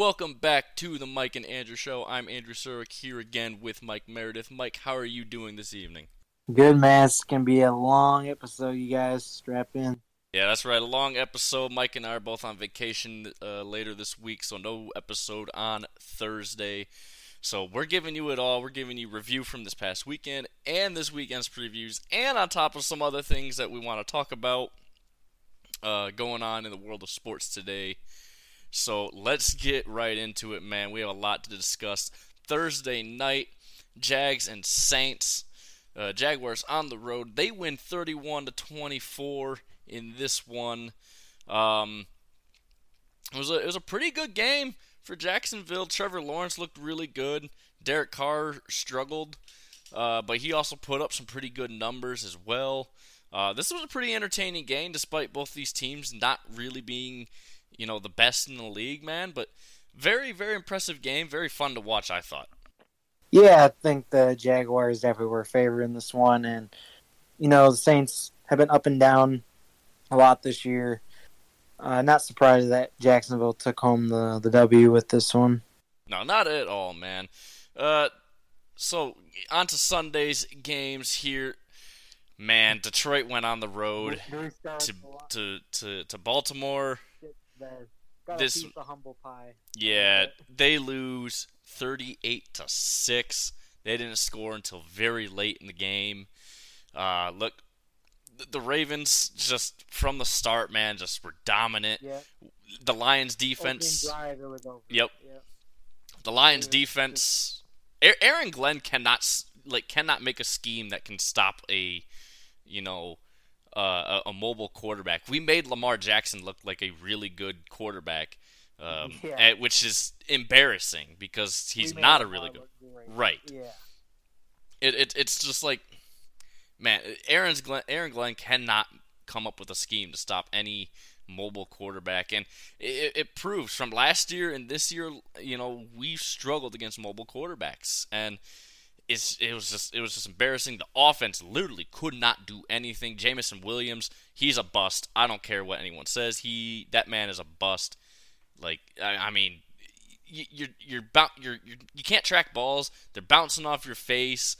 Welcome back to the Mike and Andrew Show. I'm Andrew Surik here again with Mike Meredith. Mike, how are you doing this evening? Good, man. It's going to be a long episode, you guys. Strap in. Yeah, that's right. A long episode. Mike and I are both on vacation uh, later this week, so no episode on Thursday. So we're giving you it all. We're giving you review from this past weekend and this weekend's previews, and on top of some other things that we want to talk about uh, going on in the world of sports today. So let's get right into it, man. We have a lot to discuss. Thursday night, Jags and Saints. Uh, Jaguars on the road. They win 31 to 24 in this one. Um, it was a it was a pretty good game for Jacksonville. Trevor Lawrence looked really good. Derek Carr struggled, uh, but he also put up some pretty good numbers as well. Uh, this was a pretty entertaining game, despite both these teams not really being, you know, the best in the league, man. But very, very impressive game. Very fun to watch, I thought. Yeah, I think the Jaguars definitely were favored in this one, and you know the Saints have been up and down a lot this year. Uh, not surprised that Jacksonville took home the the W with this one. No, not at all, man. Uh, so on to Sunday's games here. Man, Detroit went on the road to to to, to Baltimore. This humble pie. Yeah, they lose 38 to 6. They didn't score until very late in the game. Uh, look, the Ravens just from the start, man, just were dominant. Yeah. The Lions defense. Drive, yep. yep. The Lions defense. Aaron Glenn cannot like cannot make a scheme that can stop a, you know, uh, a, a, mobile quarterback. We made Lamar Jackson look like a really good quarterback, um, Yeah. at- which is embarrassing because he's not a really good. Right. Yeah. It, it it's just like, man, Aaron's Glenn, Aaron Glenn cannot come up with a scheme to stop any mobile quarterback, and it, it proves from last year and this year, you know, we've struggled against mobile quarterbacks, and it was just it was just embarrassing. The offense literally could not do anything. Jameson Williams, he's a bust. I don't care what anyone says. He that man is a bust. Like I, I mean, you, you're you're, bou- you're you're you can't track balls. They're bouncing off your face.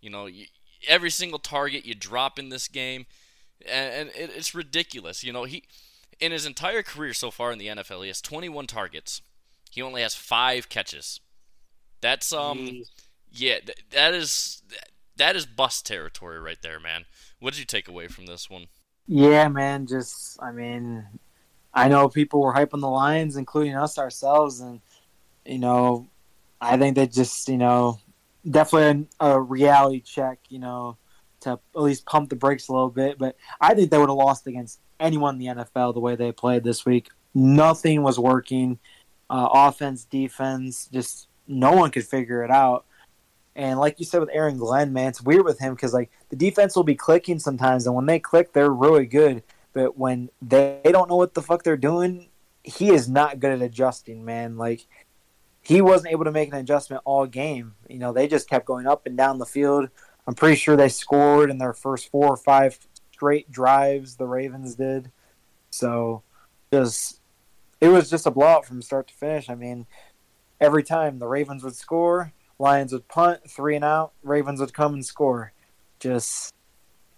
You know, you, every single target you drop in this game, and, and it, it's ridiculous. You know, he in his entire career so far in the NFL, he has 21 targets. He only has five catches. That's um. Jeez. Yeah, th- that is that is bust territory right there, man. What did you take away from this one? Yeah, man. Just, I mean, I know people were hyping the Lions, including us ourselves, and you know, I think they just, you know, definitely a, a reality check, you know, to at least pump the brakes a little bit. But I think they would have lost against anyone in the NFL the way they played this week. Nothing was working. Uh, offense, defense, just no one could figure it out. And like you said with Aaron Glenn, man, it's weird with him because like the defense will be clicking sometimes, and when they click, they're really good. But when they don't know what the fuck they're doing, he is not good at adjusting, man. Like he wasn't able to make an adjustment all game. You know, they just kept going up and down the field. I'm pretty sure they scored in their first four or five straight drives. The Ravens did. So, just it was just a blowout from start to finish. I mean, every time the Ravens would score, Lions would punt, three and out. Ravens would come and score. Just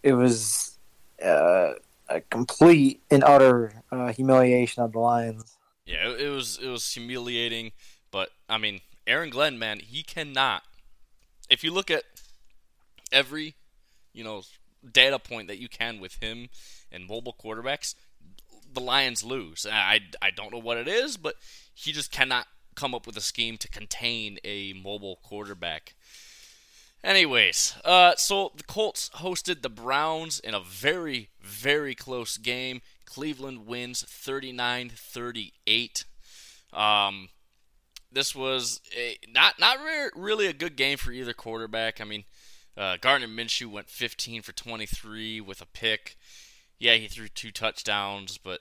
it was uh, a complete and utter uh, humiliation of the Lions. Yeah, it, was it was humiliating, but I mean, Aaron Glenn, man, he cannot. If you look at every, you know, data point that you can with him and mobile quarterbacks, the Lions lose. I, I don't know what it is, but he just cannot come up with a scheme to contain a mobile quarterback. Anyways, uh, so the Colts hosted the Browns in a very, very close game. Cleveland wins 39 38. Um, this was a, not not re- really a good game for either quarterback. I mean, uh, Gardner Minshew went 15 for 23 with a pick. Yeah, he threw two touchdowns, but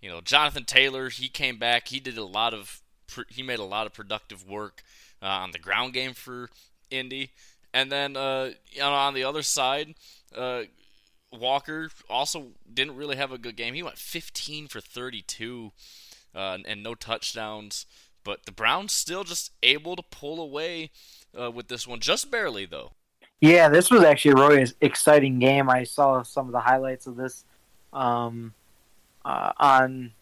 you know, Jonathan Taylor, he came back. He did a lot of he made a lot of productive work uh, on the ground game for Indy. And then uh, you know, on the other side, uh, Walker also didn't really have a good game. He went 15 for 32 uh, and no touchdowns. but the Browns still just able to pull away uh, with this one, just barely though. Yeah, this was actually a really exciting game. I saw some of the highlights of this um, uh, on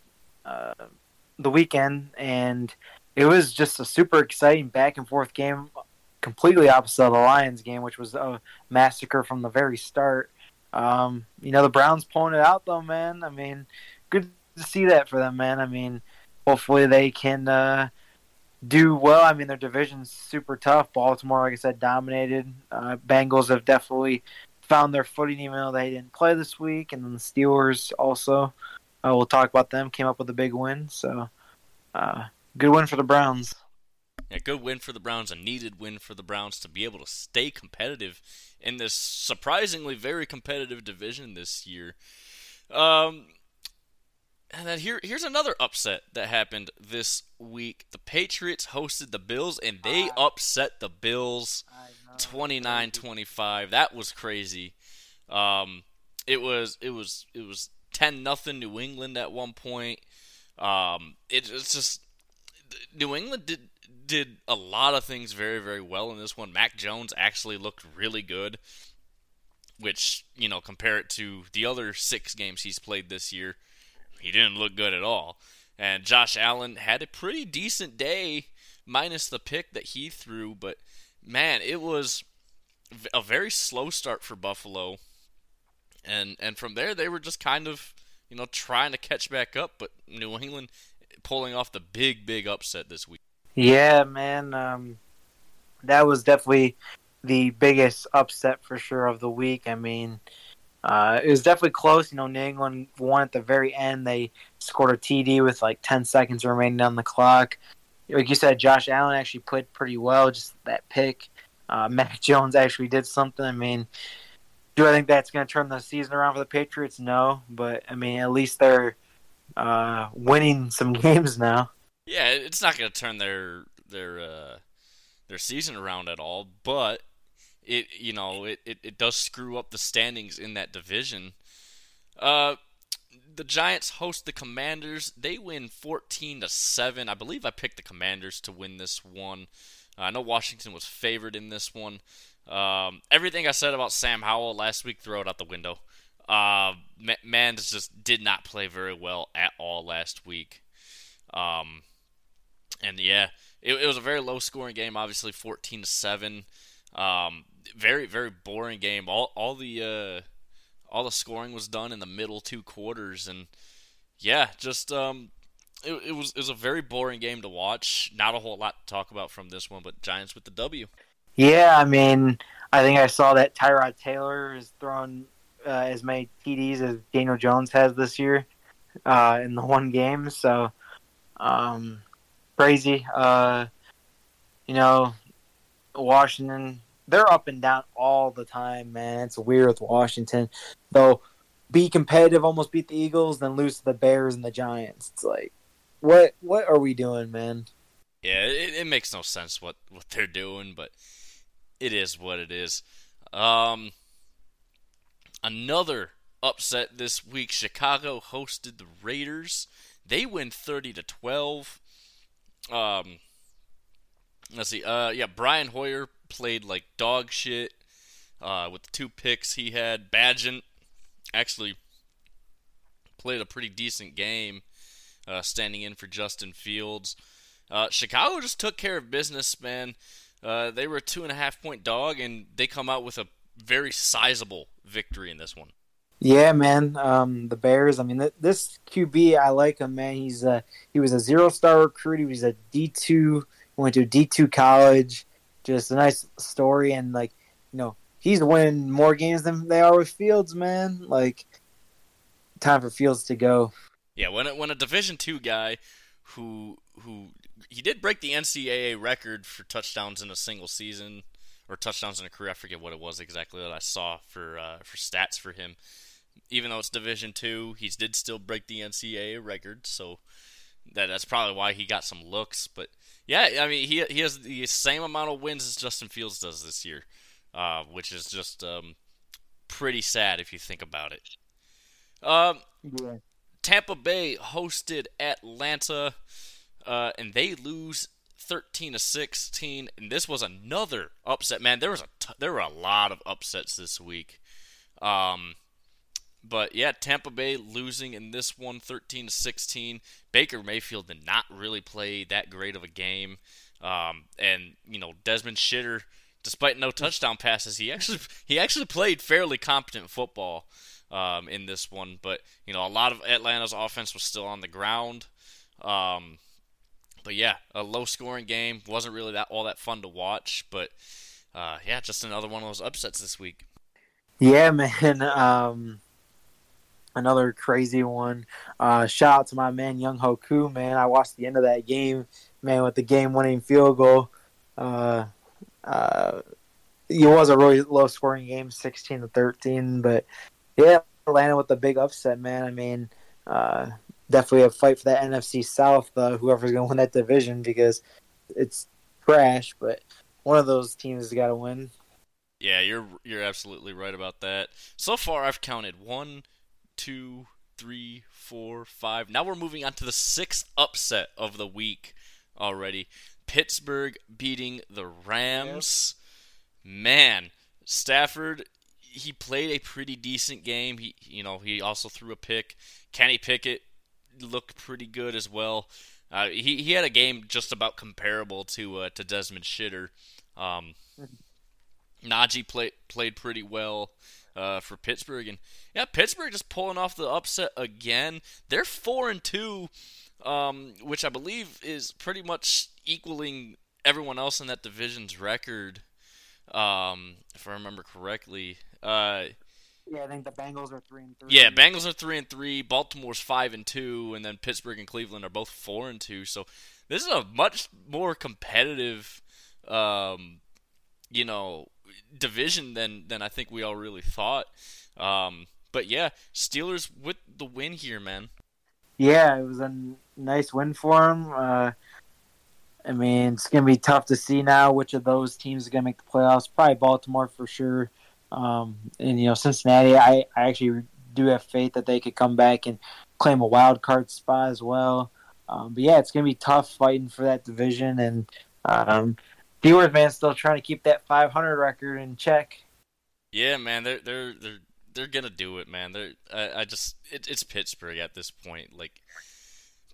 the weekend, and it was just a super exciting back and forth game, completely opposite of the Lions game, which was a massacre from the very start. Um, you know, the Browns pulling it out though, man. I mean, good to see that for them, man. I mean, hopefully they can uh, do well. I mean, their division's super tough. Baltimore, like I said, dominated. Uh, Bengals have definitely found their footing, even though they didn't play this week. And then the Steelers also, uh, we'll talk about them, came up with a big win. So, uh, good win for the Browns. A good win for the Browns, a needed win for the Browns to be able to stay competitive in this surprisingly very competitive division this year. Um, and then here, here's another upset that happened this week. The Patriots hosted the Bills, and they uh, upset the Bills 29-25. That was crazy. Um, it was it was it was 10 nothing New England at one point. Um, it, it's just New England did did a lot of things very very well in this one. Mac Jones actually looked really good, which you know compare it to the other six games he's played this year, he didn't look good at all. And Josh Allen had a pretty decent day, minus the pick that he threw. But man, it was a very slow start for Buffalo, and and from there they were just kind of you know trying to catch back up. But New England pulling off the big big upset this week. Yeah, man, um, that was definitely the biggest upset for sure of the week. I mean, uh, it was definitely close. You know, New England won at the very end. They scored a TD with like 10 seconds remaining on the clock. Like you said, Josh Allen actually played pretty well. Just that pick. Uh, Mac Jones actually did something. I mean, do I think that's going to turn the season around for the Patriots? No, but I mean, at least they're uh, winning some games now. Yeah, it's not going to turn their their uh, their season around at all, but it you know it, it, it does screw up the standings in that division. Uh, the Giants host the Commanders. They win 14 to 7. I believe I picked the Commanders to win this one. I know Washington was favored in this one. Um, everything I said about Sam Howell last week, throw it out the window. Uh, man just did not play very well at all last week. Um, and yeah, it, it was a very low scoring game. Obviously, 14 to 7. Um, very very boring game. All all the uh, all the scoring was done in the middle two quarters, and yeah, just um, it, it was it was a very boring game to watch. Not a whole lot to talk about from this one, but Giants with the W. Yeah, I mean, I think I saw that Tyrod Taylor is throwing uh, as many TDs as Daniel Jones has this year uh, in the one game. So um, crazy. Uh, you know, Washington they're up and down all the time, man. It's weird with Washington. Though be competitive, almost beat the Eagles, then lose to the Bears and the Giants. It's like what what are we doing, man? Yeah, it, it makes no sense what, what they're doing, but it is what it is. Um another upset this week. Chicago hosted the Raiders. They win 30 to 12. Um let's see. Uh yeah, Brian Hoyer played like dog shit uh, with the two picks he had. Bagent actually played a pretty decent game, uh, standing in for Justin Fields. Uh, Chicago just took care of business, man. Uh, they were a two and a half point dog, and they come out with a very sizable victory in this one. Yeah, man. Um, the Bears. I mean, th- this QB, I like him, man. He's a, he was a zero star recruit. He was a D two, went to D two college just a nice story and like you know he's winning more games than they are with Fields, man. Like time for Fields to go. Yeah, when a, when a Division two guy who who he did break the NCAA record for touchdowns in a single season or touchdowns in a career. I forget what it was exactly that I saw for uh, for stats for him. Even though it's Division two, he did still break the NCAA record. So that that's probably why he got some looks. But yeah, I mean he he has the same amount of wins as Justin Fields does this year, uh, which is just um, pretty sad if you think about it. Um, yeah. Tampa Bay hosted Atlanta. Uh, and they lose 13 to 16. And this was another upset. Man, there was a t- there were a lot of upsets this week. Um, but yeah, Tampa Bay losing in this one 13 to 16. Baker Mayfield did not really play that great of a game. Um, and you know, Desmond Ridder, despite no touchdown passes, he actually he actually played fairly competent football um, in this one. But you know, a lot of Atlanta's offense was still on the ground. Um, but yeah, a low scoring game wasn't really that all that fun to watch. But uh, yeah, just another one of those upsets this week. Yeah, man. Um, another crazy one. Uh, shout out to my man Younghoe Koo, man. I watched the end of that game, man, with the game-winning field goal. Uh, uh, it was a really low-scoring game, sixteen to thirteen, but yeah, Atlanta with the big upset, man. I mean, uh, definitely a fight for that NFC South. Whoever's going to win that division because it's trash, but one of those teams has got to win. Yeah, you're you're absolutely right about that. So far, I've counted one, two, three, four, five. Now we're moving on to the sixth upset of the week already. Pittsburgh beating the Rams. Man, Stafford he played a pretty decent game. He you know, he also threw a pick. Kenny Pickett looked pretty good as well. Uh, he he had a game just about comparable to uh, to Desmond Shitter. Um, Najee played played pretty well uh, for Pittsburgh, and yeah, Pittsburgh just pulling off the upset again. They're four and two, um, which I believe is pretty much equaling everyone else in that division's record, um, if I remember correctly. Uh, yeah, I think the Bengals are three and three. Yeah, Bengals are three and three. Baltimore's five and two, and then Pittsburgh and Cleveland are both four and two. So this is a much more competitive, um, you know, division than than I think we all really thought. Um, but yeah, Steelers with the win here, man. Yeah, it was a nice win for them. Uh, I mean, it's gonna be tough to see now which of those teams are gonna make the playoffs. Probably Baltimore for sure. Um, and you know, Cincinnati, I, I actually do have faith that they could come back and claim a wild card spot as well. Um, but yeah, it's gonna be tough fighting for that division, and um, Steelers man still trying to keep that 500 record in check. Yeah, man, they're they're they're they're gonna do it, man. They're I, I just it, it's Pittsburgh at this point, like.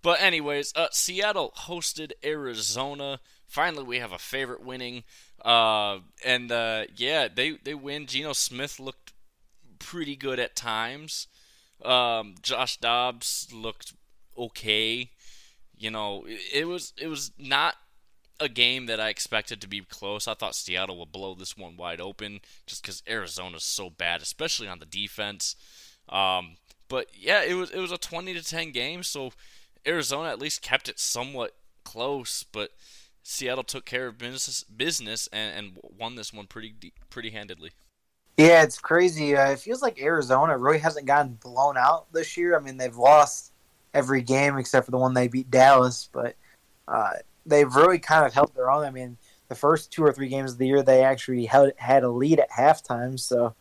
But anyways, uh, Seattle hosted Arizona. Finally, we have a favorite winning, uh, and uh, yeah, they they win. Geno Smith looked pretty good at times. Um, Josh Dobbs looked okay. You know, it, was it was not a game that I expected to be close. I thought Seattle would blow this one wide open just because Arizona's so bad, especially on the defense. Um, but yeah, it was it was a 20 to 10 game, so Arizona at least kept it somewhat close, but Seattle took care of business business and, and won this one pretty pretty handedly. Yeah, it's crazy. Uh, it feels like Arizona really hasn't gotten blown out this year. I mean, they've lost every game except for the one they beat Dallas, but uh, they've really kind of held their own. I mean, the first two or three games of the year, they actually held, had a lead at halftime. So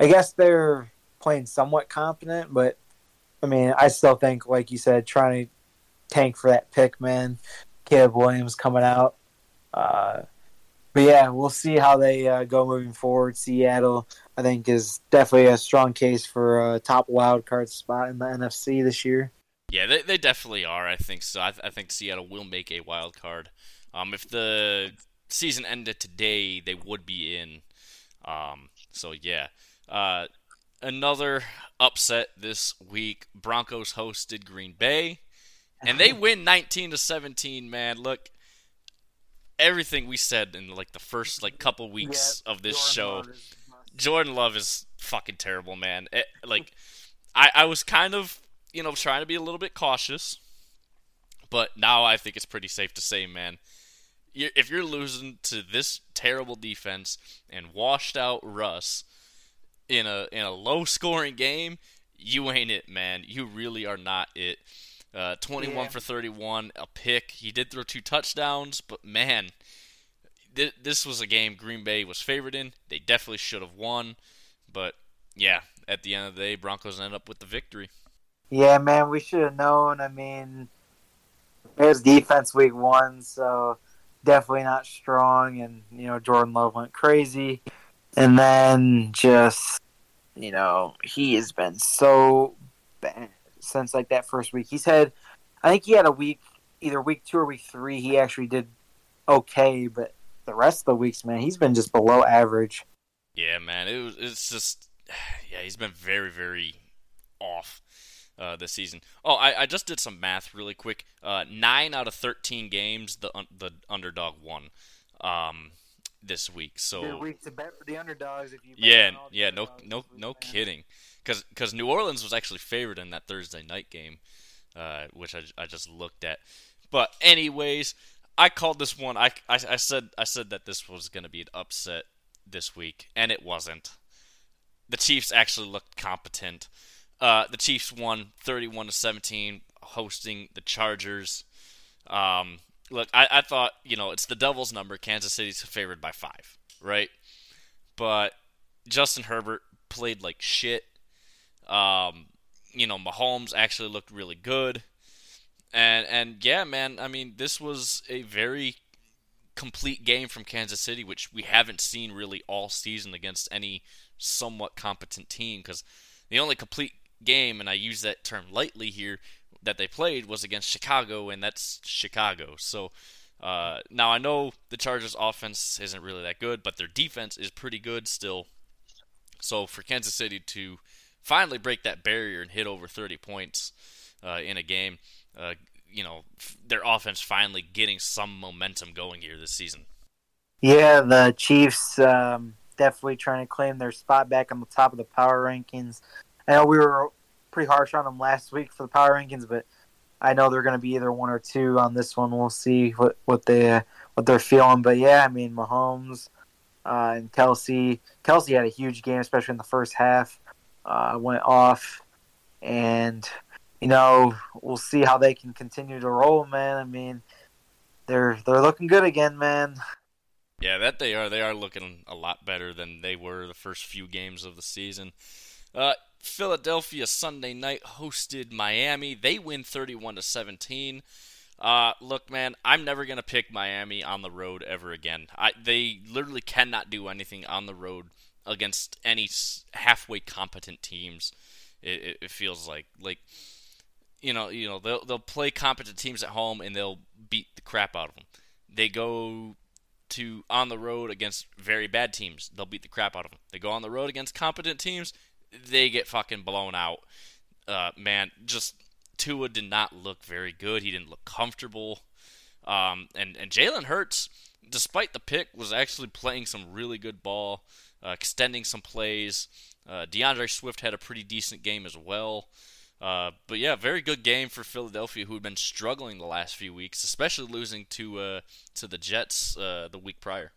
I guess they're playing somewhat competent, but I mean, I still think, like you said, trying to tank for that pick, man. Caleb Williams coming out. Uh, but yeah, we'll see how they uh, go moving forward. Seattle, I think, is definitely a strong case for a top wild card spot in the NFC this year. Yeah, they, they definitely are. I think so. I, th- I think Seattle will make a wild card. Um, if the season ended today, they would be in. Um, so yeah. Uh, another upset this week. Broncos hosted Green Bay, and they win 19 to 17. Man, look, everything we said in like the first like couple weeks of this Jordan show. Love Jordan Love is fucking terrible, man. It, like, I I was kind of you know, trying to be a little bit cautious. But now I think it's pretty safe to say, man, if you're losing to this terrible defense and washed out Russ in a in a low scoring game, you ain't it, man. You really are not it. Uh, 21 yeah. for 31, a pick. He did throw two touchdowns, but man, th- this was a game Green Bay was favored in. They definitely should have won, but yeah, at the end of the day, Broncos end up with the victory. Yeah, man, we should have known. I mean, Bears defense week one, so definitely not strong. And you know, Jordan Love went crazy, and then just you know, he has been so bad since like that first week. He's had, I think he had a week, either week two or week three. He actually did okay, but the rest of the weeks, man, he's been just below average. Yeah, man, it was. It's just, yeah, he's been very, very off uh, this season. Oh, I, I just did some math really quick. Uh, nine out of thirteen games, the the underdog won um, this week. So Good week to bet for the underdogs. If you yeah, the yeah, no, no, no kidding. Because New Orleans was actually favored in that Thursday night game, uh, which I, I just looked at. But anyways, I called this one. I, I, I said I said that this was going to be an upset this week, and it wasn't. The Chiefs actually looked competent. Uh, the Chiefs won 31 to 17, hosting the Chargers. Um, look, I, I thought you know it's the Devils' number. Kansas City's favored by five, right? But Justin Herbert played like shit. Um, you know, Mahomes actually looked really good. And and yeah, man, I mean, this was a very complete game from Kansas City, which we haven't seen really all season against any somewhat competent team. Because the only complete game, and I use that term lightly here, that they played was against Chicago, and that's Chicago. So uh, now I know the Chargers' offense isn't really that good, but their defense is pretty good still. So for Kansas City to finally break that barrier and hit over 30 points uh, in a game, uh, you know, their offense finally getting some momentum going here this season. Yeah, the Chiefs um, definitely trying to claim their spot back on the top of the power rankings. I know we were pretty harsh on them last week for the power rankings, but I know they're going to be either one or two on this one. We'll see what what they what they're feeling. But yeah, I mean Mahomes uh, and Kelce. Kelce had a huge game, especially in the first half. Uh, went off, and you know we'll see how they can continue to roll, man. I mean they're they're looking good again, man. Yeah, that they are. They are looking a lot better than they were the first few games of the season. Uh, Philadelphia Sunday night hosted Miami. They win 31 to 17. Uh, look, man, I'm never gonna pick Miami on the road ever again. I, they literally cannot do anything on the road against any halfway competent teams. It, it, feels like like you know you know they'll they'll play competent teams at home and they'll beat the crap out of them. They go to on the road against very bad teams. They'll beat the crap out of them. They go on the road against competent teams. They get fucking blown out. Uh, man, just Tua did not look very good. He didn't look comfortable. Um, and and Jalen Hurts, despite the pick, was actually playing some really good ball, uh, extending some plays. Uh, D'Andre Swift had a pretty decent game as well. Uh, but yeah, very good game for Philadelphia, who had been struggling the last few weeks, especially losing to uh, to the Jets uh, the week prior.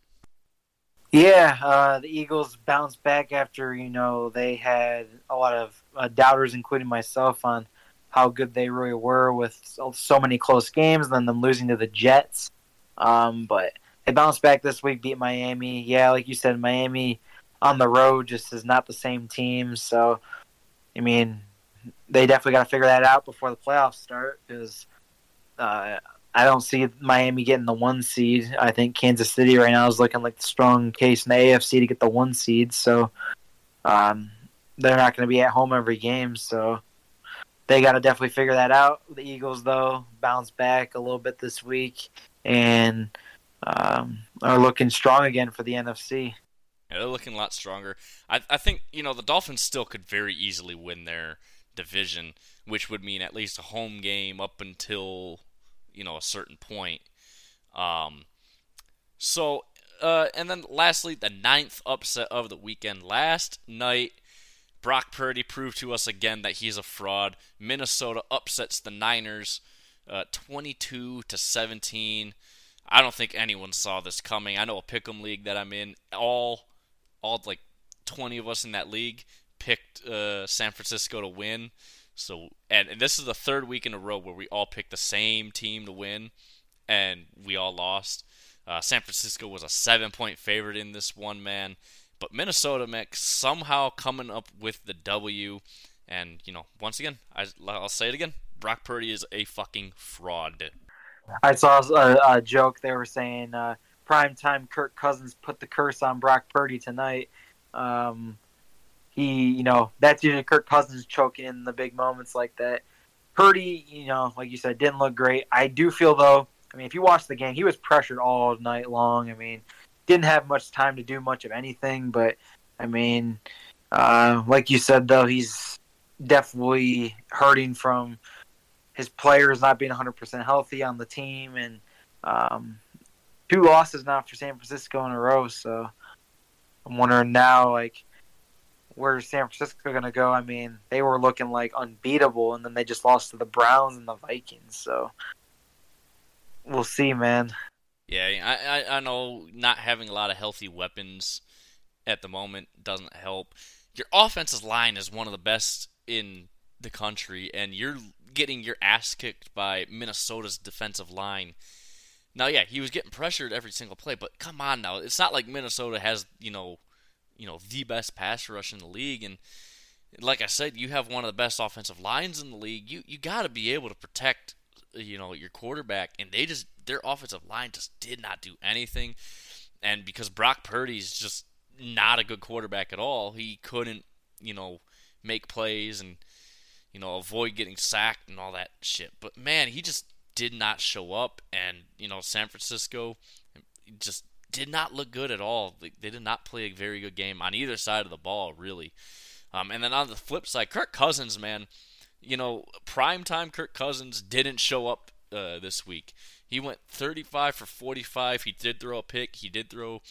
Yeah, uh, the Eagles bounced back after you know they had a lot of doubters, including myself, on how good they really were with so, so many close games, and then them losing to the Jets. Um, but they bounced back this week, beat Miami. Yeah, like you said, Miami on the road just is not the same team. So, I mean, they definitely got to figure that out before the playoffs start because uh, I don't see Miami getting the one seed. I think Kansas City right now is looking like the strong case in the AFC to get the one seed. So um, they're not going to be at home every game. So they got to definitely figure that out. The Eagles, though, bounce back a little bit this week and um, are looking strong again for the NFC. They're looking a lot stronger. I, I think you know the Dolphins still could very easily win their division, which would mean at least a home game up until you know a certain point. Um, so uh, and then lastly, the ninth upset of the weekend last night. Brock Purdy proved to us again that he's a fraud. Minnesota upsets the Niners, uh, 22 to 17. I don't think anyone saw this coming. I know a pick'em league that I'm in. All, all like 20 of us in that league picked uh, San Francisco to win. So, and, and this is the third week in a row where we all picked the same team to win, and we all lost. Uh, San Francisco was a seven-point favorite in this one, man. But Minnesota, Mick, somehow coming up with the W. And, you know, once again, I, I'll say it again Brock Purdy is a fucking fraud. I saw a, a joke they were saying uh, prime time Kirk Cousins put the curse on Brock Purdy tonight. Um, he, you know, that's usually Kirk Cousins choking in the big moments like that. Purdy, you know, like you said, didn't look great. I do feel though, I mean, if you watch the game, he was pressured all night long. I mean, didn't have much time to do much of anything, but I mean, uh, like you said though, he's definitely hurting from his players not being 100% healthy on the team and um, two losses now for San Francisco in a row. So I'm wondering now, like, where's San Francisco going to go? I mean, they were looking like unbeatable, and then they just lost to the Browns and the Vikings. So we'll see, man. Yeah, I, I, I know not having a lot of healthy weapons at the moment doesn't help. Your offensive line is one of the best in the country, and you're getting your ass kicked by Minnesota's defensive line. Now, yeah, he was getting pressured every single play, but come on now, it's not like Minnesota has you know, you know, the best pass rush in the league, and like I said, you have one of the best offensive lines in the league. You you got to be able to protect, you know, your quarterback, and they just their offensive line just did not do anything, and because Brock Purdy's just not a good quarterback at all, he couldn't, you know, make plays and you know, avoid getting sacked and all that shit. But man, he just did not show up, and you know, San Francisco just did not look good at all. They, did not play a very good game on either side of the ball, really. Um, and then on the flip side, Kirk Cousins, man, you know, prime time Kirk Cousins didn't show up uh, this week. He went 35 for 45. He did throw a pick. He did throw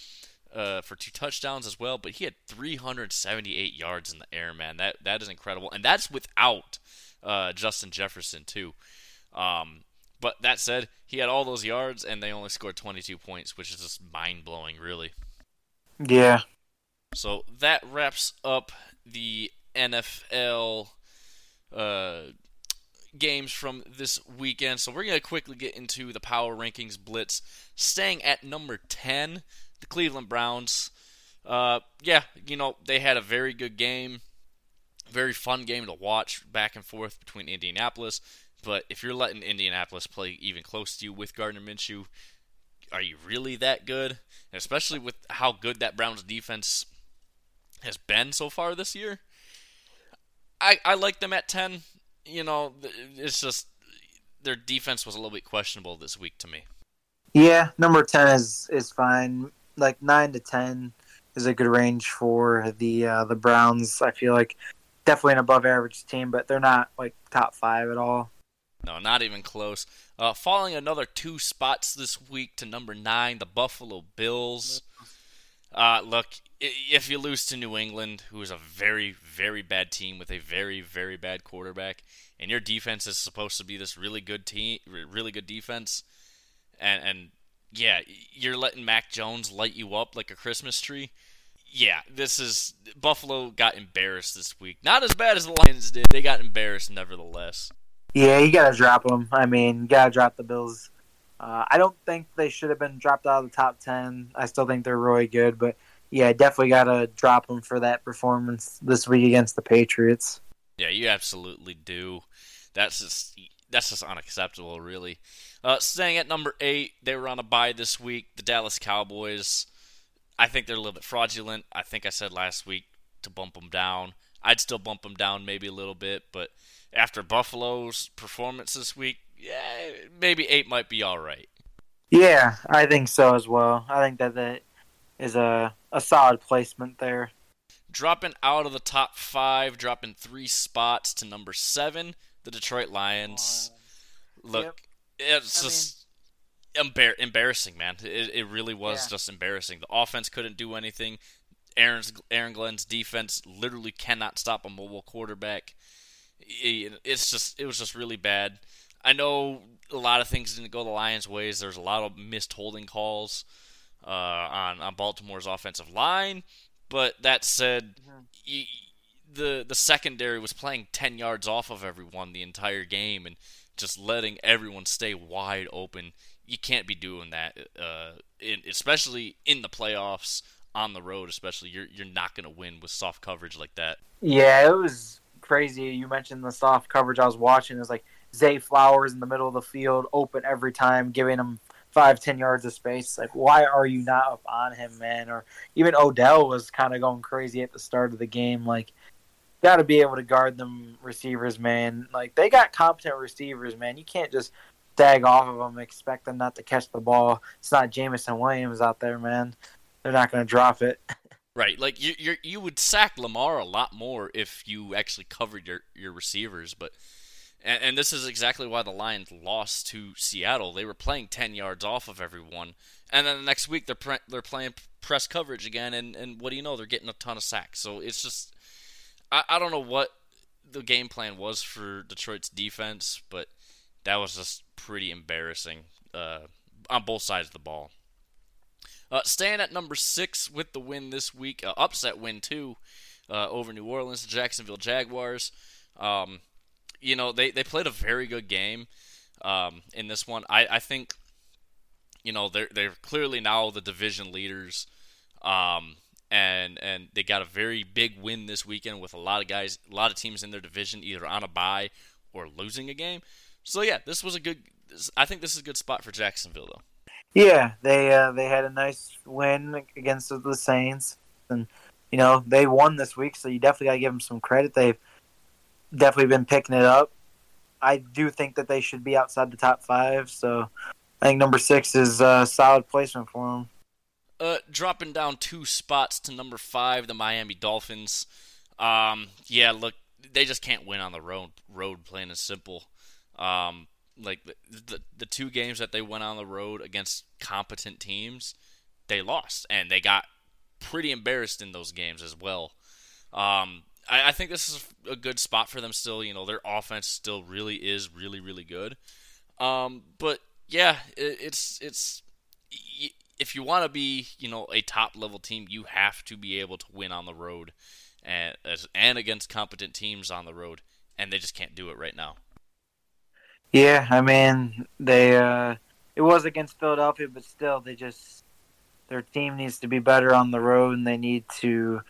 uh, for two touchdowns as well, but he had 378 yards in the air, man. That that is incredible, and that's without uh, Justin Jefferson too. Um, but that said, he had all those yards, and they only scored 22 points, which is just mind blowing, really. Yeah. So that wraps up the NFL uh, games from this weekend. So we're going to quickly get into the power rankings blitz. Staying at number 10, the Cleveland Browns. Uh, yeah, you know, they had a very good game. Very fun game to watch back and forth between Indianapolis. But if you're letting Indianapolis play even close to you with Gardner Minshew, are you really that good? And especially with how good that Browns defense has been so far this year. I, I like them at 10. You know, it's just their defense was a little bit questionable this week to me. Yeah, number 10 is is fine like nine to ten is a good range for the uh, the Browns. I feel like definitely an above average team, but they're not like top five at all. No, not even close. Uh, falling another two spots this week to number nine, the Buffalo Bills. Uh, look, if you lose to New England, who is a very, very bad team with a very, very bad quarterback, and your defense is supposed to be this really good team, really good defense, and and yeah, you're letting Mac Jones light you up like a Christmas tree. Yeah, this is Buffalo got embarrassed this week. Not as bad as the Lions did. They got embarrassed nevertheless. Yeah, you gotta drop them. I mean, you gotta drop the Bills. Uh, I don't think they should have been dropped out of the top ten. I still think they're really good, but yeah, definitely gotta drop them for that performance this week against the Patriots. Yeah, you absolutely do. That's just that's just unacceptable, really. Uh, staying at number eight, they were on a bye this week. The Dallas Cowboys. I think they're a little bit fraudulent. I think I said last week to bump them down. I'd still bump them down maybe a little bit, but after Buffalo's performance this week, yeah, maybe eight might be all right. Yeah, I think so as well. I think that that is a a solid placement there. Dropping out of the top five, dropping three spots to number seven, the Detroit Lions. Look, yep it's I just embar- embarrassing, man. It, it really was yeah. just embarrassing. The offense couldn't do anything. Aaron's Aaron Glenn's defense literally cannot stop a mobile quarterback. It's just it was just really bad. I know a lot of things didn't go the Lions' ways. There's a lot of missed holding calls uh, on on Baltimore's offensive line, but that said, mm-hmm. the the secondary was playing ten yards off of everyone the entire game, and just letting everyone stay wide open. You can't be doing that, uh, in, especially in the playoffs on the road. Especially, you're you're not going to win with soft coverage like that. Yeah, it was crazy. You mentioned the soft coverage I was watching. It's like Zay Flowers in the middle of the field, open every time, giving him five, ten yards of space. Like, why are you not up on him, man? Or even Odell was kind of going crazy at the start of the game. Like, got to be able to guard them receivers, man. Like, they got competent receivers, man. You can't just stag off of them, expect them not to catch the ball. It's not Jameson Williams out there, man. They're not going to drop it. Right, like you you you would sack Lamar a lot more if you actually covered your your receivers, but and, and, this is exactly why the Lions lost to Seattle. They were playing ten yards off of everyone, and then the next week they're pre- they're playing press coverage again, and and what do you know? They're getting a ton of sacks. So it's just I I don't know what the game plan was for Detroit's defense, but that was just pretty embarrassing uh, on both sides of the ball. Uh, staying at number six with the win this week, uh, upset win too, uh, over New Orleans, Jacksonville Jaguars. Um, you know they, they played a very good game um, in this one. I, I think you know they're they're clearly now the division leaders, um, and and they got a very big win this weekend with a lot of guys, a lot of teams in their division either on a bye or losing a game. So yeah, this was a good. I think this is a good spot for Jacksonville though. Yeah, they uh, they had a nice win against the Saints, and you know they won this week, so you definitely got to give them some credit. They've definitely been picking it up. I do think that they should be outside the top five, so I think number six is a solid placement for them. Uh, dropping down two spots to number five, the Miami Dolphins. Um, yeah, look, they just can't win on the road. Road, plain and simple. Um, like the, the, the two games that they went on the road against competent teams, they lost and they got pretty embarrassed in those games as well. Um, I, I, think this is a good spot for them still. You know, their offense still really is really really good. Um, but yeah, it, it's it's if you want to be you know a top level team, you have to be able to win on the road and and against competent teams on the road, and they just can't do it right now. Yeah, I mean they uh it was against Philadelphia, but still they just their team needs to be better on the road and they need to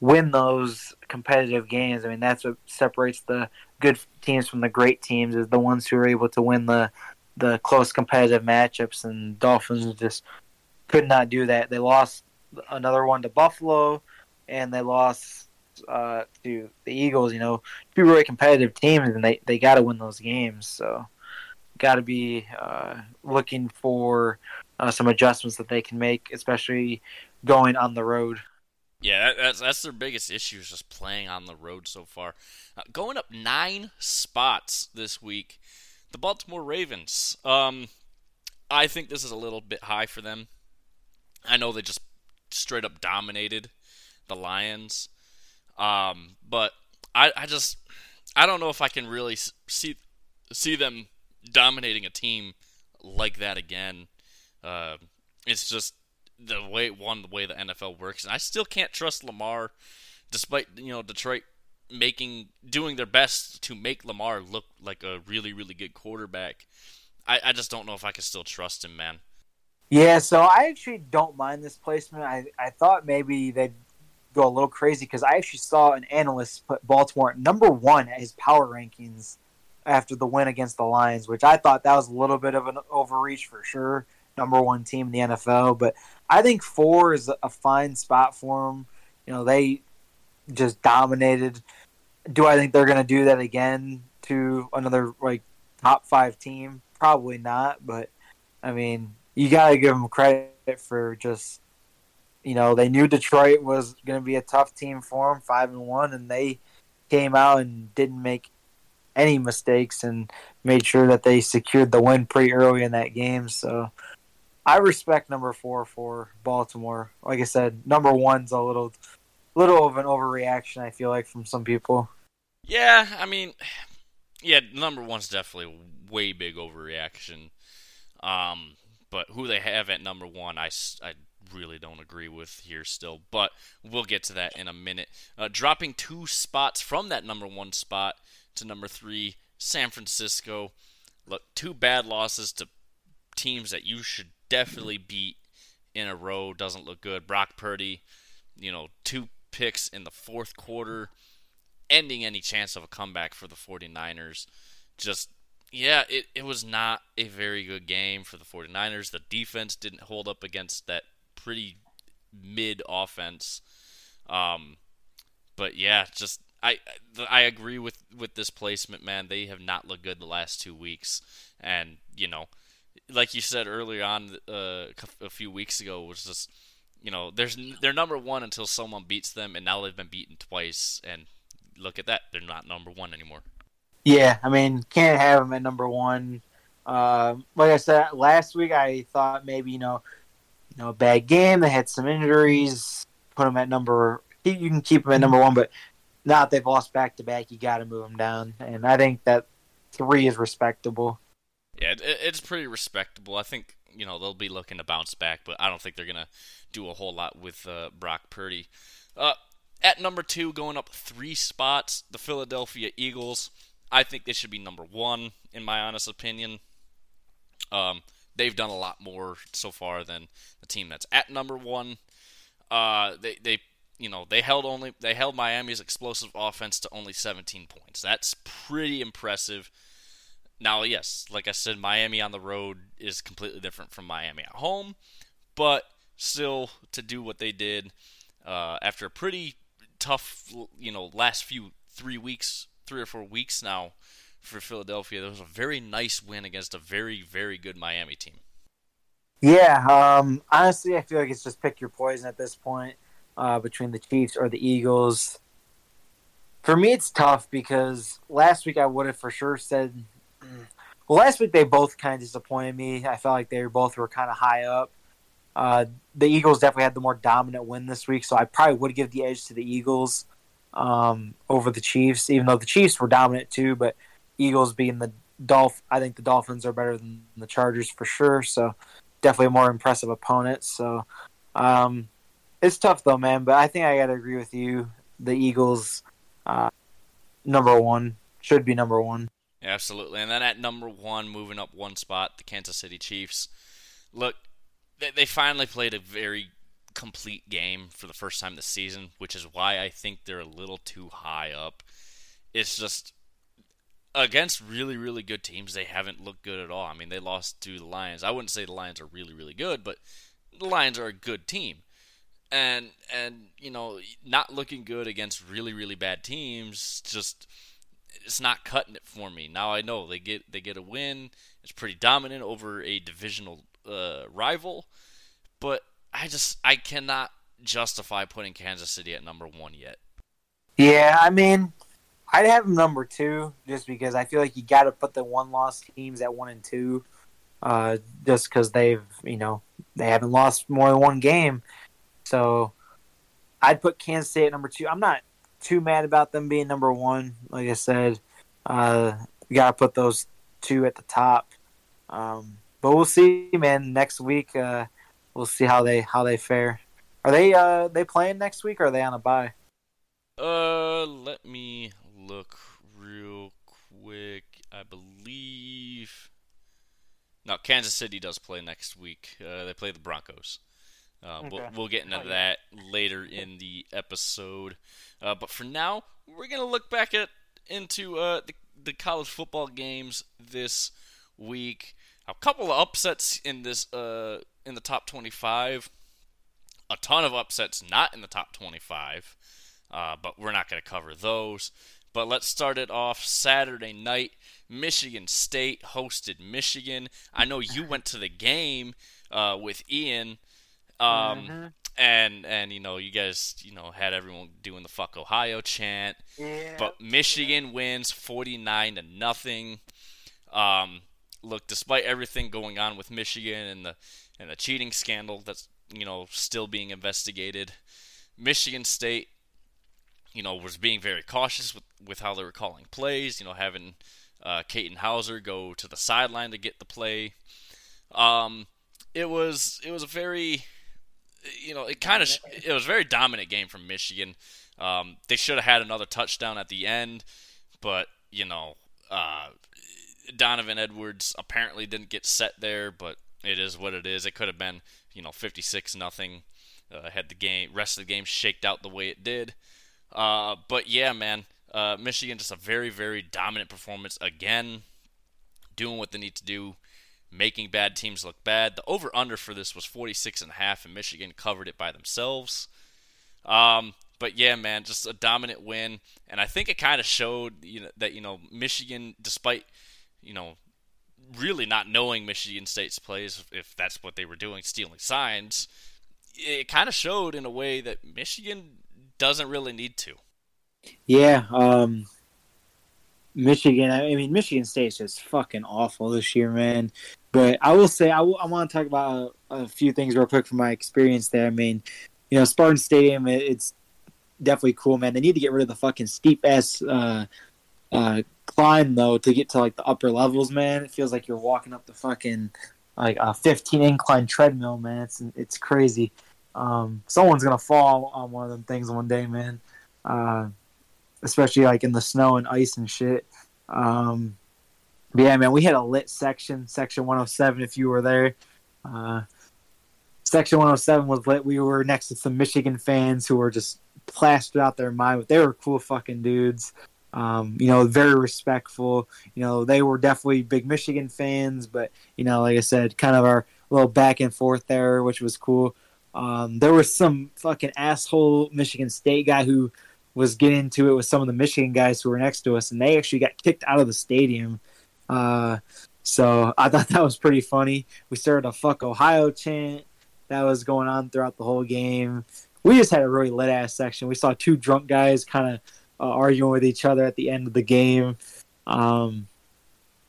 win those competitive games. I mean that's what separates the good teams from the great teams is the ones who are able to win the the close competitive matchups and Dolphins just could not do that. They lost another one to Buffalo and they lost uh, to the Eagles, you know, be really competitive teams, and they, they got to win those games. So, got to be uh, looking for uh, some adjustments that they can make, especially going on the road. Yeah, that's that's their biggest issue is just playing on the road so far. Uh, going up nine spots this week, the Baltimore Ravens. Um, I think this is a little bit high for them. I know they just straight up dominated the Lions. Um, but I, I just I don't know if I can really see see them dominating a team like that again. Uh, it's just the way one the way the NFL works, and I still can't trust Lamar, despite you know Detroit making doing their best to make Lamar look like a really really good quarterback. I, I just don't know if I can still trust him, man. Yeah, so I actually don't mind this placement. I, I thought maybe they'd go a little crazy because I actually saw an analyst put Baltimore number one at his power rankings after the win against the Lions, which I thought that was a little bit of an overreach for sure. Number one team in the NFL, but I think four is a fine spot for them. You know, they just dominated. Do I think they're going to do that again to another like top five team? Probably not, but I mean, you got to give them credit for just you know they knew Detroit was going to be a tough team for them, five and one, and they came out and didn't make any mistakes and made sure that they secured the win pretty early in that game. So I respect number four for Baltimore. Like I said, number one's a little little of an overreaction. I feel like from some people. Yeah, I mean, yeah, number one's definitely way big overreaction. Um, but who they have at number one, I, I really don't agree with here still, but we'll get to that in a minute. Uh, dropping two spots from that number one spot to number three, San Francisco. Look, two bad losses to teams that you should definitely beat in a row. Doesn't look good. Brock Purdy, you know, two picks in the fourth quarter, ending any chance of a comeback for the 49ers. Just yeah, it, it was not a very good game for the 49ers. The defense didn't hold up against that pretty mid offense. Um, but yeah, just I I agree with with this placement, man. They have not looked good the last two weeks, and you know, like you said earlier on uh, a few weeks ago, was just you know, there's they're number one until someone beats them, and now they've been beaten twice, and look at that, they're not number one anymore. Yeah, I mean, can't have them at number one. Uh, like I said last week, I thought maybe you know, you know, a bad game. They had some injuries. Put them at number. You can keep them at number one, but now that they've lost back to back, you got to move them down. And I think that three is respectable. Yeah, it, it's pretty respectable. I think you know they'll be looking to bounce back, but I don't think they're gonna do a whole lot with uh, Brock Purdy. Uh, at number two, going up three spots, the Philadelphia Eagles. I think they should be number one, in my honest opinion. Um, they've done a lot more so far than the team that's at number one. Uh, they they you know they held only they held Miami's explosive offense to only 17 points. That's pretty impressive. Now, yes, like I said, Miami on the road is completely different from Miami at home, but still to do what they did uh, after a pretty tough, you know, last few three weeks, three or four weeks now for Philadelphia. That was a very nice win against a very, very good Miami team. Yeah, um, honestly, I feel like it's just pick your poison at this point uh, between the Chiefs or the Eagles. For me, it's tough because last week I would have for sure said well, last week they both kind of disappointed me. I felt like they both were kind of high up. Uh, the Eagles definitely had the more dominant win this week, so I probably would give the edge to the Eagles um, over the Chiefs, even though the Chiefs were dominant too. But Eagles being the Dolph, I think the Dolphins are better than the Chargers for sure. So definitely a more impressive opponent. So um, it's tough though, man. But I think I got to agree with you. The Eagles, uh, number one, should be number one. Absolutely. And then at number one, moving up one spot, the Kansas City Chiefs. Look, they, they finally played a very complete game for the first time this season, which is why I think they're a little too high up. It's just against really, really good teams, they haven't looked good at all. I mean, they lost to the Lions. I wouldn't say the Lions are really, really good, but the Lions are a good team. And and you know, not looking good against really, really bad teams just it's not cutting it for me. Now I know they get they get a win. It's pretty dominant over a divisional uh, rival, but I just I cannot justify putting Kansas City at number one yet. Yeah, I mean, I'd have them number two just because I feel like you got to put the one loss teams at one and two, uh, just because they've you know they haven't lost more than one game. So I'd put Kansas State at number two. I'm not too mad about them being number one. Like I said, uh, we got to put those two at the top. Um, but we'll see, man. Next week, uh, we'll see how they how they fare. Are they uh they playing next week or are they on a bye? Uh, let me look real quick. I believe. No, Kansas City does play next week. Uh, they play the Broncos. Uh, okay. we'll, we'll, get into oh, yeah. that later in the episode. Uh, but for now, we're gonna look back at into uh, the, the college football games this week. A couple of upsets in this uh, in the top 25. A ton of upsets not in the top 25, uh, but we're not going to cover those. But let's start it off Saturday night. Michigan State hosted Michigan. I know you went to the game uh, with Ian. Um, mm-hmm. And and you know you guys you know had everyone doing the fuck Ohio chant, yeah. but Michigan wins forty nine to nothing. Um, look, despite everything going on with Michigan and the and the cheating scandal that's you know still being investigated, Michigan State, you know, was being very cautious with with how they were calling plays. You know, having uh, Houser go to the sideline to get the play. Um, it was it was a very you know, it kind of it was a very dominant game from Michigan. Um, they should have had another touchdown at the end, but you know, uh, Donovan Edwards apparently didn't get set there, but it is what it is. It could have been, you know, 56 nothing. Uh, had the game rest of the game shaked out the way it did. Uh, but yeah, man, uh, Michigan just a very very dominant performance again. doing what they need to do, making bad teams look bad. The over under for this was 46 and a half, and Michigan covered it by themselves. Um, but yeah, man, just a dominant win, and I think it kind of showed you know, that you know Michigan, despite you know really not knowing Michigan State's plays, if that's what they were doing, stealing signs, it kind of showed in a way that Michigan doesn't really need to. Yeah, um, Michigan. I mean, Michigan State's just fucking awful this year, man. But I will say, I, w- I want to talk about a, a, few things real quick from my experience there. I mean, you know, Spartan Stadium, it, it's definitely cool, man. They need to get rid of the fucking steep ass uh, uh, climb though to get to like the upper levels, man. It feels like you're walking up the fucking like a 15 incline treadmill, man. It's it's crazy. Um, someone's gonna fall on one of them things one day, man. Uh, especially like in the snow and ice and shit. Um, yeah, man, we had a lit section, section 107. If you were there, uh, section 107 was lit. We were next to some Michigan fans who were just plastered out their mind. But they were cool fucking dudes. Um, you know, very respectful. You know, they were definitely big Michigan fans, but you know, like I said, kind of our little back and forth there, which was cool. Um, there was some fucking asshole Michigan State guy who was getting into it with some of the Michigan guys who were next to us, and they actually got kicked out of the stadium. Uh, so I thought that was pretty funny. We started a "fuck Ohio" chant that was going on throughout the whole game. We just had a really lit ass section. We saw two drunk guys kind of uh, arguing with each other at the end of the game. Um,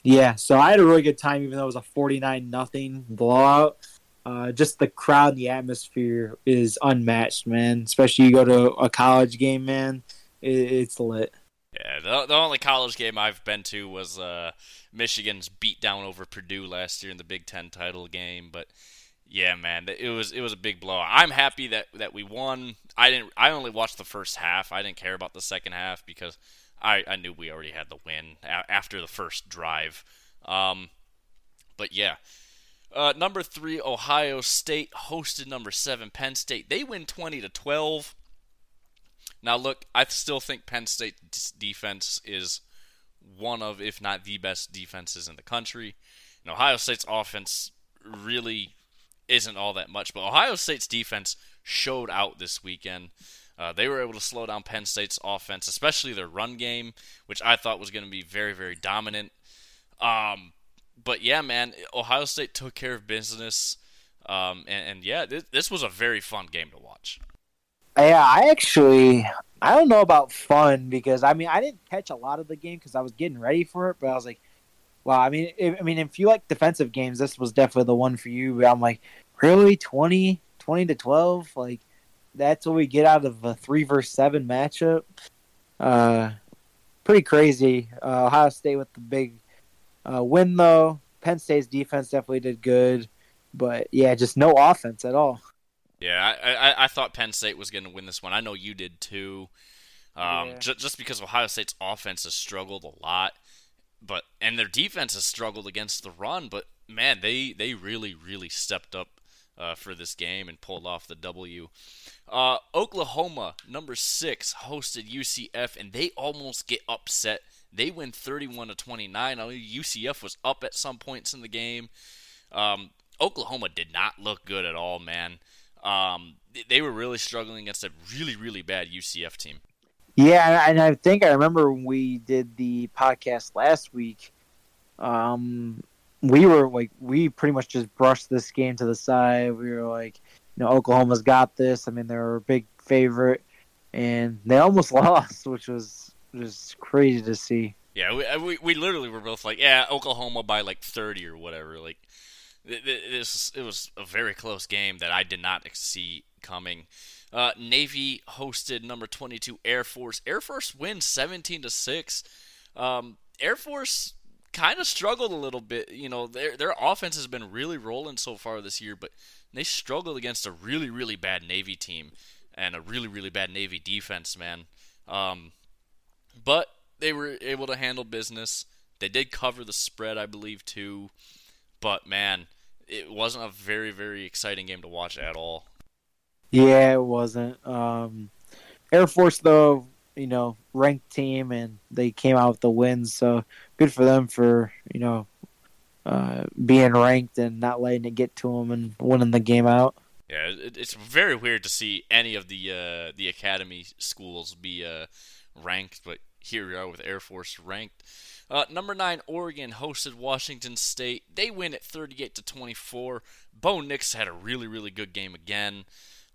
yeah, so I had a really good time, even though it was a forty-nine nothing blowout. Uh, just the crowd the atmosphere is unmatched, man. Especially you go to a college game, man. It, it's lit. Yeah, the, the only college game I've been to was uh, Michigan's beat down over Purdue last year in the Big Ten title game. But yeah, man, it was it was a big blow. I'm happy that that we won. I didn't. I only watched the first half. I didn't care about the second half because I I knew we already had the win after the first drive. Um, but yeah, uh, number three, Ohio State hosted number seven, Penn State. They win 20 to 12. Now, look, I still think Penn State's defense is one of, if not the best defenses in the country. And Ohio State's offense really isn't all that much, but Ohio State's defense showed out this weekend. Uh, they were able to slow down Penn State's offense, especially their run game, which I thought was going to be very, very dominant. Um, but yeah, man, Ohio State took care of business, um, and, and, yeah, this, this was a very fun game to watch. Yeah, I actually I don't know about fun because I mean I didn't catch a lot of the game because I was getting ready for it, but I was like, wow. I mean, if, I mean, if you like defensive games, this was definitely the one for you. But I'm like, really 20, 20 to twelve, like that's what we get out of a three versus seven matchup. Uh, pretty crazy. Uh, Ohio State with the big uh, win though. Penn State's defense definitely did good, but yeah, just no offense at all. Yeah, I, I, I thought Penn State was going to win this one. I know you did too. Um, yeah. j- just because Ohio State's offense has struggled a lot, but and their defense has struggled against the run. But man, they they really really stepped up uh, for this game and pulled off the W. Uh, Oklahoma, number six, hosted UCF, and they almost get upset they win 31 to 29. I mean, UCF was up at some points in the game. Um, Oklahoma did not look good at all, man. Um, they were really struggling against a really, really bad UCF team. Yeah, and I think I remember when we did the podcast last week. Um, we were like, we pretty much just brushed this game to the side. We were like, you know, Oklahoma's got this. I mean, they're a big favorite, and they almost lost, which was just crazy to see. Yeah, we, uh, we, we literally were both like, yeah, Oklahoma by like 30 or whatever. Like, this it was a very close game that I did not see coming. Uh, Navy hosted number 22 Air Force. Air Force wins 17 to six. Um, Air Force kind of struggled a little bit. You know, their their offense has been really rolling so far this year, but they struggled against a really really bad Navy team and a really really bad Navy defense. Man, um, but they were able to handle business. They did cover the spread, I believe, too. But man, it wasn't a very, very exciting game to watch at all. Yeah, it wasn't. Um, Air Force, though, you know, ranked team, and they came out with the wins. So good for them for you know uh, being ranked and not letting it get to them and winning the game out. Yeah, it's very weird to see any of the uh, the academy schools be uh, ranked, but here we are with Air Force ranked. Uh, number nine, Oregon hosted Washington State. They win at 38 to 24. Bo Nix had a really, really good game again.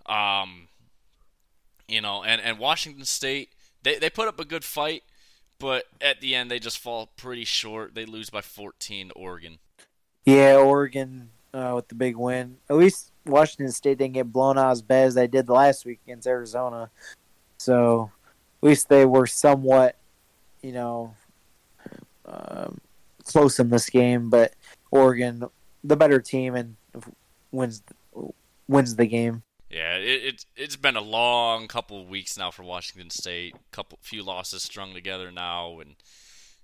Um, you know, and, and Washington State, they, they put up a good fight, but at the end they just fall pretty short. They lose by 14 to Oregon. Yeah, Oregon uh, with the big win. At least Washington State didn't get blown out as bad as they did last week against Arizona. So least they were somewhat, you know, um, close in this game. But Oregon, the better team, and wins wins the game. Yeah, it, it it's been a long couple of weeks now for Washington State. Couple few losses strung together now, and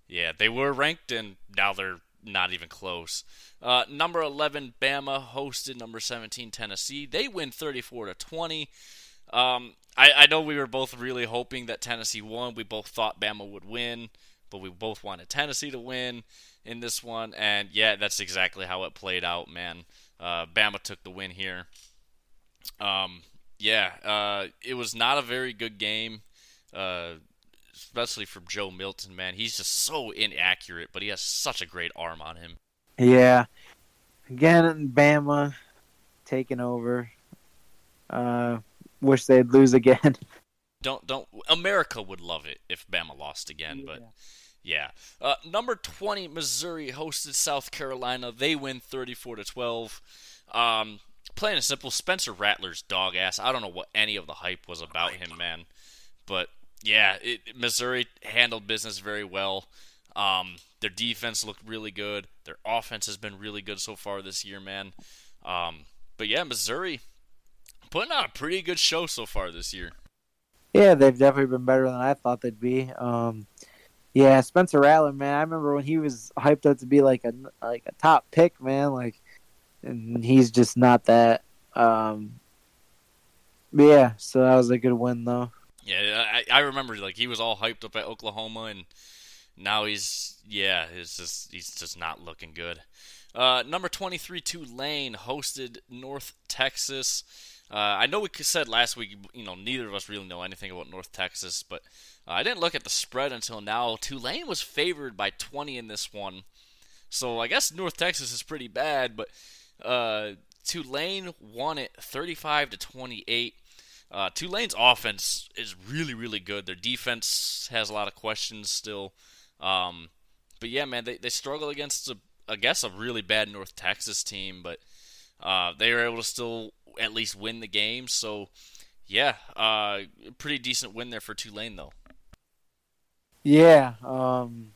yeah, they were ranked, and now they're not even close. Uh, number 11, Bama hosted number 17, Tennessee. They win 34 to 20. Um, I, I know we were both really hoping that Tennessee won. We both thought Bama would win, but we both wanted Tennessee to win in this one. And yeah, that's exactly how it played out, man. Uh, Bama took the win here. Um, yeah, uh, it was not a very good game. Uh, especially from Joe Milton, man. He's just so inaccurate, but he has such a great arm on him. Yeah. Again, Bama taking over. Uh, wish they'd lose again. Don't don't. America would love it if Bama lost again, yeah. but yeah. Uh, number twenty, Missouri hosted South Carolina. They win thirty-four to twelve. Um, plain and simple, Spencer Rattler's dog ass. I don't know what any of the hype was about him, man. But yeah, it, Missouri handled business very well. Um, their defense looked really good. Their offense has been really good so far this year, man. Um, but yeah, Missouri putting on a pretty good show so far this year. Yeah, they've definitely been better than I thought they'd be. Um, yeah, Spencer Rattler, man. I remember when he was hyped up to be like a like a top pick, man. Like, and he's just not that. Um, yeah, so that was a good win, though. Yeah, I, I remember like he was all hyped up at Oklahoma, and now he's yeah, he's just he's just not looking good. Uh, number twenty three Tulane hosted North Texas. Uh, I know we said last week, you know, neither of us really know anything about North Texas, but uh, I didn't look at the spread until now. Tulane was favored by 20 in this one, so I guess North Texas is pretty bad, but uh, Tulane won it 35 to 28. Uh, Tulane's offense is really, really good. Their defense has a lot of questions still. Um, but yeah, man, they, they struggle against, a, I guess, a really bad North Texas team, but uh, they were able to still at least win the game. So, yeah, uh, pretty decent win there for Tulane, though. Yeah, um,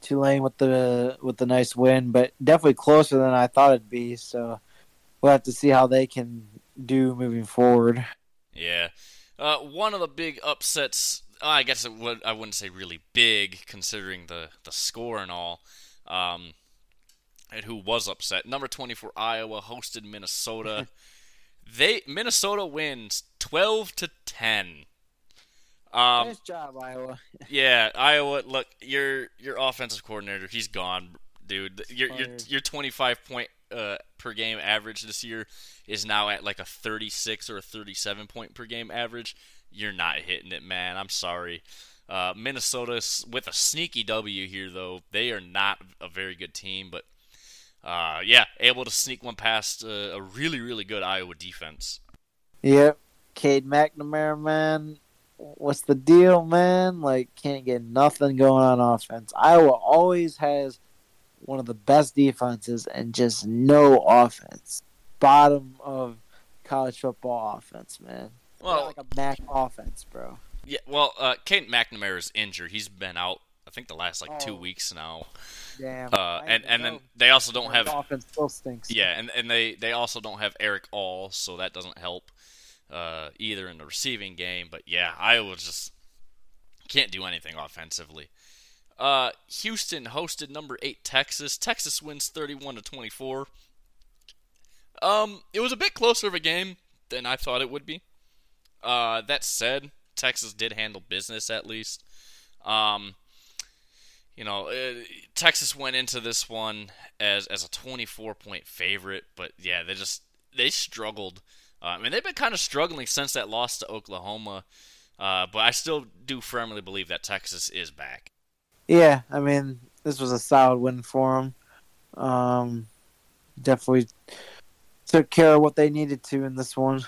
Tulane with the with the nice win, but definitely closer than I thought it'd be. So we'll have to see how they can do moving forward. Yeah. Uh, one of the big upsets, I guess it would, I wouldn't say really big considering the, the score and all, um, and who was upset. Number 24 Iowa hosted Minnesota. they Minnesota wins 12 to 10. Um, nice job, Iowa. yeah, Iowa. Look, your your offensive coordinator, he's gone, dude. Your your your 25 point uh, per game average this year is now at like a 36 or a 37 point per game average, you're not hitting it, man. I'm sorry. Uh, Minnesota with a sneaky W here, though. They are not a very good team, but uh, yeah, able to sneak one past uh, a really, really good Iowa defense. Yep. Cade McNamara, man. What's the deal, man? Like, can't get nothing going on offense. Iowa always has one of the best defenses and just no offense. Bottom of college football offense, man. Well, like a Mac offense, bro. Yeah, well, uh, Cade McNamara is injured. He's been out. I think the last like oh. two weeks now. Damn. Uh, and and then they also don't have offense still stinks. Yeah, and and they they also don't have Erick All, so that doesn't help uh, either in the receiving game. But yeah, Iowa just can't do anything offensively. Uh, Houston hosted number eight Texas. Texas wins 31 to 24. Um, it was a bit closer of a game than I thought it would be. Uh, that said, Texas did handle business at least. Um, you know, uh, Texas went into this one as as a 24 point favorite, but yeah, they just they struggled. Uh, I mean, they've been kind of struggling since that loss to Oklahoma, uh, but I still do firmly believe that Texas is back. Yeah, I mean, this was a solid win for them. Um, definitely took care of what they needed to in this one.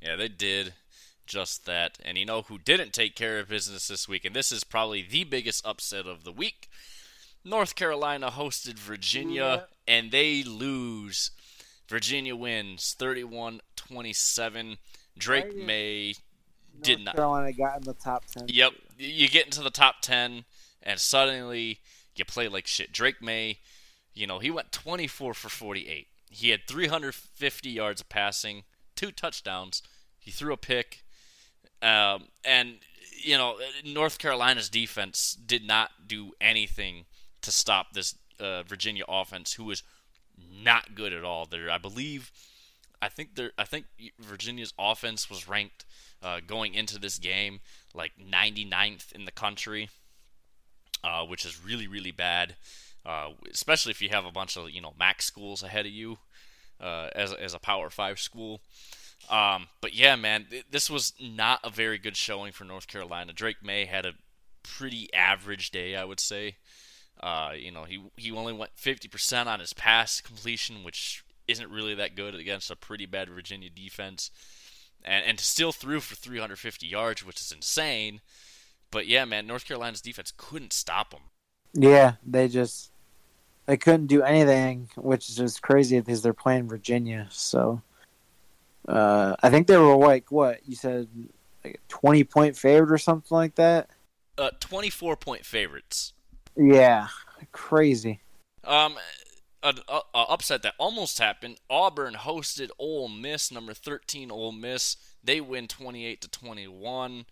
Yeah, they did just that. And you know who didn't take care of business this week? And this is probably the biggest upset of the week. North Carolina hosted Virginia, yeah. and they lose. Virginia wins 31 27. Drake. Maye did not. Carolina got in the top 10. Yep. You get into the top 10, and suddenly you play like shit. Drake Maye, you know, he went 24 for 48. He had 350 yards of passing, two touchdowns. He threw a pick. Um, and, you know, North Carolina's defense did not do anything to stop this uh, Virginia offense, who was not good at all. There, I believe, I think there, I think Virginia's offense was ranked uh, going into this game like 99th in the country, uh, which is really really bad, uh, especially if you have a bunch of you know MAC schools ahead of you uh, as as a Power Five school. Um, but yeah, man, this was not a very good showing for North Carolina. Drake Maye had a pretty average day, I would say. Uh, you know, he he only went 50% on his pass completion, which isn't really that good against a pretty bad Virginia defense, and and still threw for 350 yards, which is insane. But yeah, man, North Carolina's defense couldn't stop him. Yeah, they just they couldn't do anything, which is just crazy because they're playing Virginia. So uh, I think they were like what you said, like a 20 point favorite or something like that. Uh, 24 point favorites. Yeah, crazy. Um, an upset that almost happened. Auburn hosted Ole Miss, number 13 Ole Miss. They win 28 to 21.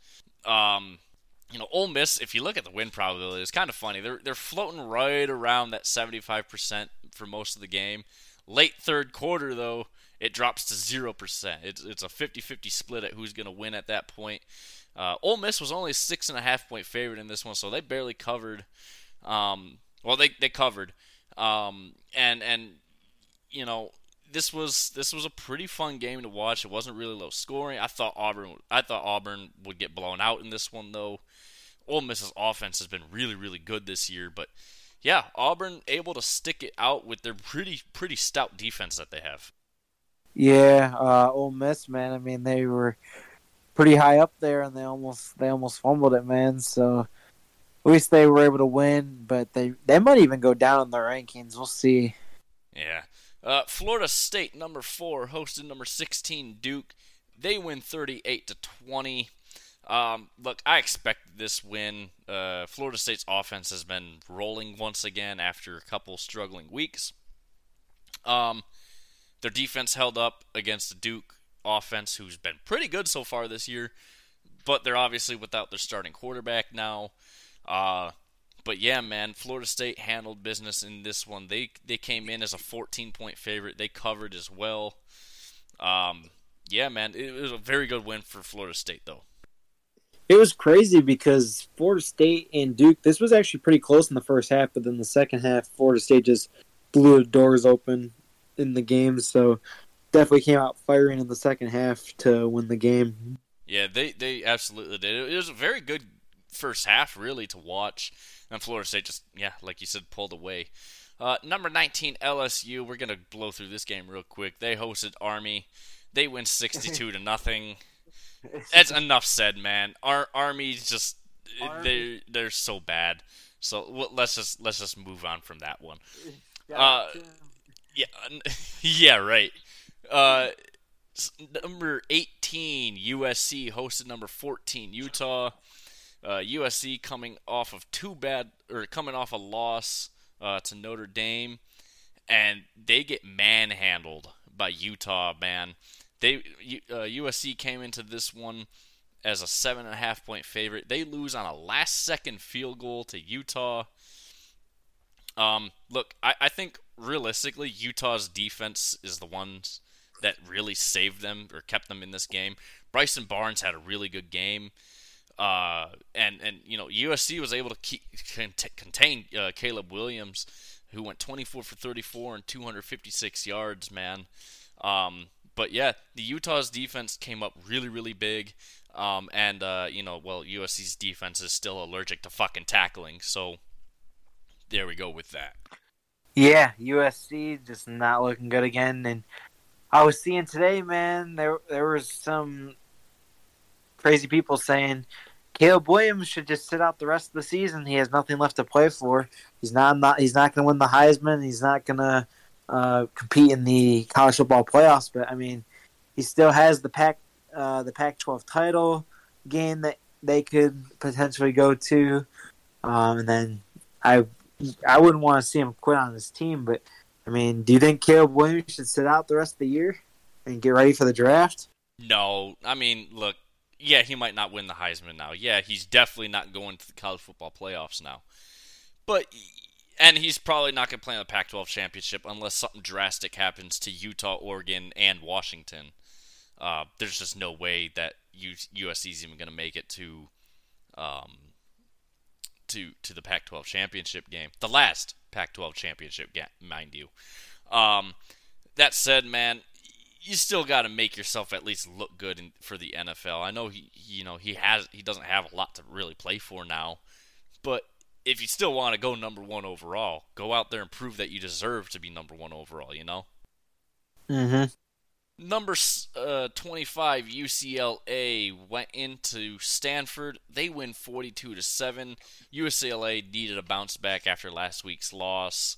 Um, you know, Ole Miss, if you look at the win probability, it's kind of funny. They're they're floating right around that 75% for most of the game. Late third quarter though, it drops to 0%. It's it's a 50-50 split at who's going to win at that point. Uh, Ole Miss was only a six and a half point favorite in this one, so they barely covered. Um, well, they they covered, um, and and you know this was this was a pretty fun game to watch. It wasn't really low scoring. I thought Auburn I thought Auburn would get blown out in this one though. Ole Miss's offense has been really really good this year, but yeah, Auburn able to stick it out with their pretty pretty stout defense that they have. Yeah, uh, Ole Miss, man. I mean, they were pretty high up there, and they almost they almost fumbled it, man. So at least they were able to win, but they they might even go down in the rankings. We'll see. Yeah. Uh, Florida State, number four, hosted number 16 Duke. They win 38 to 20. Um, look, I expect this win. Uh, Florida State's offense has been rolling once again after a couple struggling weeks. Um, their defense held up against the Duke offense, who's been pretty good so far this year, but they're obviously without their starting quarterback now. Uh, but yeah, man, Florida State handled business in this one. They they came in as a 14 point favorite. They covered as well. Um, yeah, man, it was a very good win for Florida State though. It was crazy because Florida State and Duke. This was actually pretty close in the first half, but then the second half, Florida State just blew the doors open in the game. So definitely came out firing in the second half to win the game. Yeah, they they absolutely did. It was a very good first half really to watch. And Florida State just, yeah, like you said, pulled away. Uh, number 19 LSU. We're gonna blow through this game real quick. They hosted Army. They win 62 to nothing. That's enough said, man. Our Army's just they they're so bad. So well, let's just let's just move on from that one. Uh, yeah, yeah, right. Uh, number 18 USC hosted number 14 Utah. Uh, USC coming off of two bad or coming off a loss uh, to Notre Dame, and they get manhandled by Utah. Man, they uh, USC came into this one as a seven and a half point favorite. They lose on a last second field goal to Utah. Um, look, I, I think realistically, Utah's defense is the ones that really saved them or kept them in this game. Bryson Barnes had a really good game. Uh, and and you know USC was able to keep, contain uh, Caleb Williams, who went 24 for 34 and 256 yards. Man, um, but yeah, the Utah's defense came up really really big. Um, and uh, you know, well, USC's defense is still allergic to fucking tackling, so there we go with that. Yeah, USC just not looking good again, and I was seeing today, man, there there was some crazy people saying Caleb Williams should just sit out the rest of the season. He has nothing left to play for. He's not, not he's not going to win the Heisman. He's not going to uh, compete in the college football playoffs. But I mean, he still has the Pac uh, the Pac-12 title game that they could potentially go to, um, and then I I wouldn't want to see him quit on his team. But I mean, do you think Caleb Williams should sit out the rest of the year and get ready for the draft? No, I mean, look, yeah, he might not win the Heisman now. Yeah, he's definitely not going to the college football playoffs now. But and he's probably not going to play in the Pac-12 championship unless something drastic happens to Utah, Oregon, and Washington. Uh, there's just no way that USC is even going to make it to um, to to the Pac-12 championship game, the last Pac-12 championship game, mind you. Um, that said, man, you still got to make yourself at least look good in, for the NFL. I know he, you know, he has he doesn't have a lot to really play for now, but if you still want to go number one overall, go out there and prove that you deserve to be number one overall. You know. Mm-hmm. Number uh, 25 UCLA went into Stanford. They win 42 to 7. UCLA needed a bounce back after last week's loss.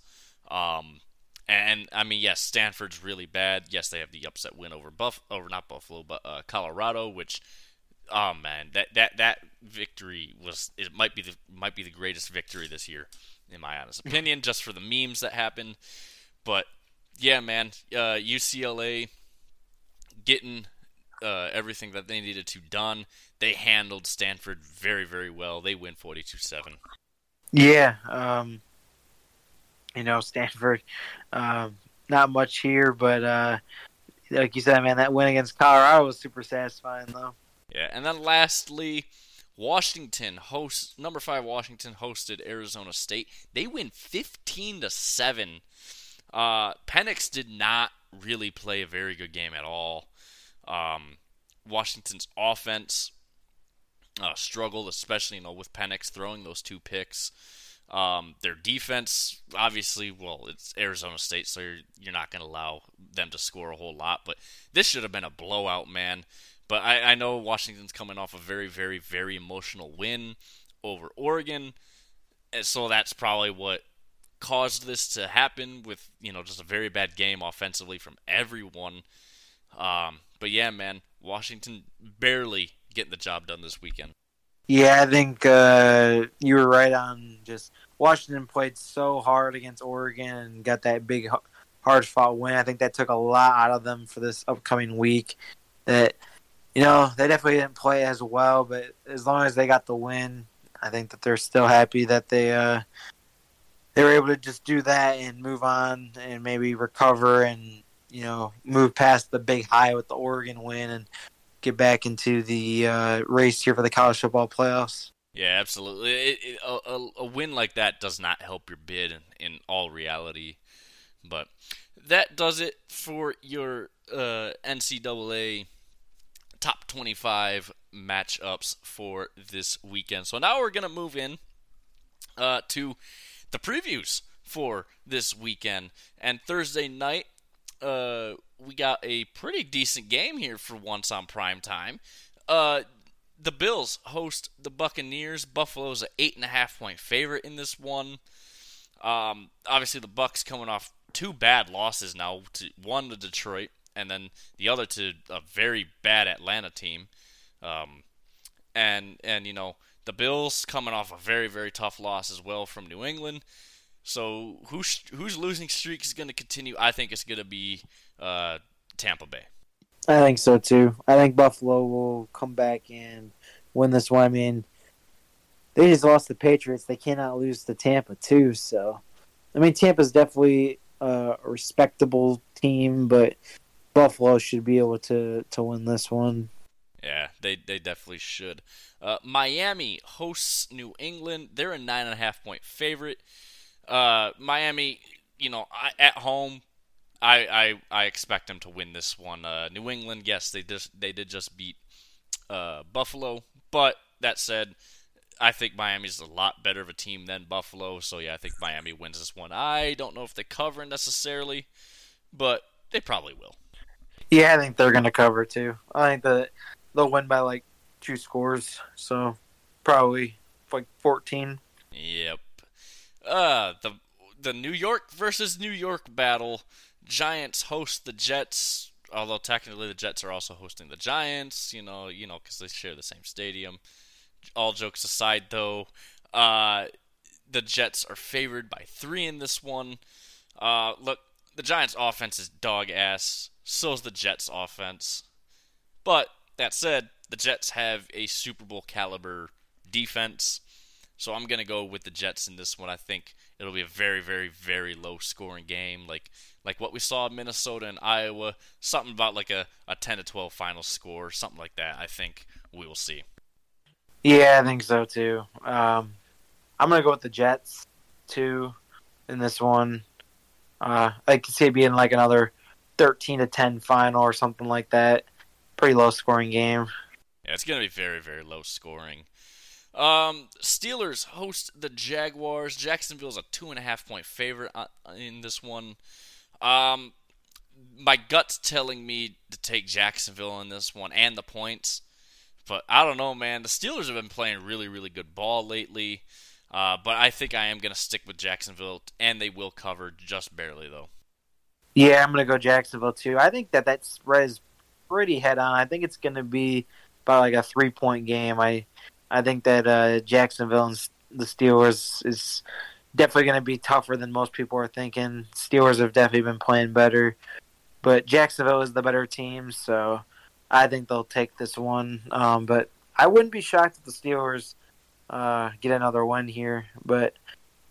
Um, and I mean, yes, Stanford's really bad. Yes, they have the upset win over Buff over not Buffalo, but uh, Colorado, which oh man, that that that victory was it might be the might be the greatest victory this year in my honest opinion, just for the memes that happened. But yeah, man, uh, UCLA getting uh, everything that they needed to done. They handled Stanford very, very well. They win 42-7. Yeah, um, you know Stanford, um, not much here, but uh, like you said, man, that win against Colorado was super satisfying, though. Yeah, and then lastly, Washington hosts number five. Washington hosted Arizona State. They win 15 to seven. Uh, Penix did not really play a very good game at all. Um, Washington's offense uh, struggled, especially you know with Penix throwing those two picks. Um, their defense, obviously, well, it's Arizona State, so you're, you're not going to allow them to score a whole lot. But this should have been a blowout, man. But I, I know Washington's coming off a very, very, very emotional win over Oregon, and so that's probably what caused this to happen. With you know just a very bad game offensively from everyone. Um, but yeah, man, Washington barely getting the job done this weekend. Yeah, I think uh, you were right on. Just Washington played so hard against Oregon and got that big, hard fought win. I think that took a lot out of them for this upcoming week. That you know they definitely didn't play as well, but as long as they got the win, I think that they're still happy that they uh, they were able to just do that and move on and maybe recover and you know move past the big high with the Oregon win and get back into the uh, race here for the college football playoffs. Yeah, absolutely. It, it, a, a, win like that does not help your bid in, in, all reality. But that does it for your uh, NCAA top 25 matchups for this weekend. So now we're going to move in uh, to the previews for this weekend. And Thursday night, uh, we got a pretty decent game here for once on prime time. Uh, the Bills host the Buccaneers. Buffalo's an eight and a half point favorite in this one. Um, obviously, the Bucs coming off two bad losses now. To, one to Detroit, and then the other to a very bad Atlanta team. Um, and and you know the Bills coming off a very very tough loss as well from New England. So who's whose losing streak is going to continue? I think it's going to be uh, Tampa Bay. I think so too. I think Buffalo will come back and win this one. I mean, they just lost the Patriots. They cannot lose to Tampa too. So, I mean, Tampa's definitely a respectable team, but Buffalo should be able to to win this one. Yeah, they they definitely should. Uh, Miami hosts New England. They're a nine and a half point favorite. Uh, Miami, you know, I, at home, I, I I expect them to win this one. Uh, New England, yes, they just they did just beat uh, Buffalo, but that said, I think Miami's a lot better of a team than Buffalo. So yeah, I think Miami wins this one. I don't know if they cover necessarily, but they probably will. Yeah, I think they're going to cover too. I think that they'll win by like two scores, so probably like fourteen. Yep. Uh the the New York versus New York battle. Giants host the Jets, although technically the Jets are also hosting the Giants. You know, you know, because they share the same stadium. All jokes aside, though, uh, the Jets are favored by three in this one. Uh, look, the Giants' offense is dog ass. So is the Jets' offense. But that said, the Jets have a Super Bowl caliber defense. So I'm going to go with the Jets in this one. I think it'll be a very, very, very low scoring game. Like like what we saw in Minnesota and Iowa. Something about like a, a 10 to 12 final score. Something like that, I think we will see. Yeah, I think so too. Um, I'm going to go with the Jets too in this one. Uh, I could see it being like another 13 to 10 final or something like that. Pretty low scoring game. Yeah, it's going to be very, very low scoring. Um, Steelers host the Jaguars. Jacksonville's a two and a half point favorite uh, in this one. Um, my gut's telling me to take Jacksonville in this one and the points, but I don't know, man. The Steelers have been playing really, really good ball lately. Uh, but I think I am going to stick with Jacksonville, and they will cover just barely, though. Yeah, I'm going to go Jacksonville too. I think that that spread is pretty head on. I think it's going to be about like a three point game. I I think that uh, Jacksonville and the Steelers is definitely going to be tougher than most people are thinking. Steelers have definitely been playing better, but Jacksonville is the better team, so I think they'll take this one. Um, but I wouldn't be shocked if the Steelers uh, get another win here. But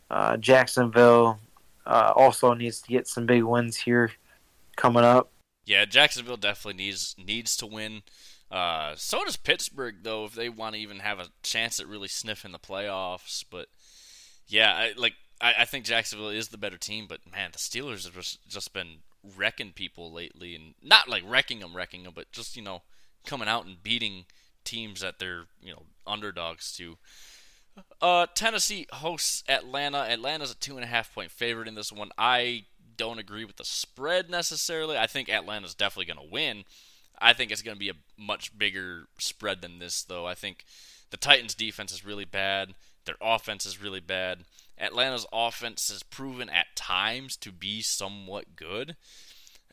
uh, Jacksonville uh, also needs to get some big wins here coming up. Yeah, Jacksonville definitely needs needs to win. Uh, so does Pittsburgh, though, if they want to even have a chance at really sniffing the playoffs. But yeah, I, like I, I, think Jacksonville is the better team. But man, the Steelers have just, just been wrecking people lately, and not like wrecking them, wrecking them, but just you know coming out and beating teams that they're you know underdogs to. Uh, Tennessee hosts Atlanta. Atlanta's a two and a half point favorite in this one. I don't agree with the spread necessarily. I think Atlanta's definitely going to win. I think it's going to be a much bigger spread than this, though. I think the Titans' defense is really bad. Their offense is really bad. Atlanta's offense has proven at times to be somewhat good.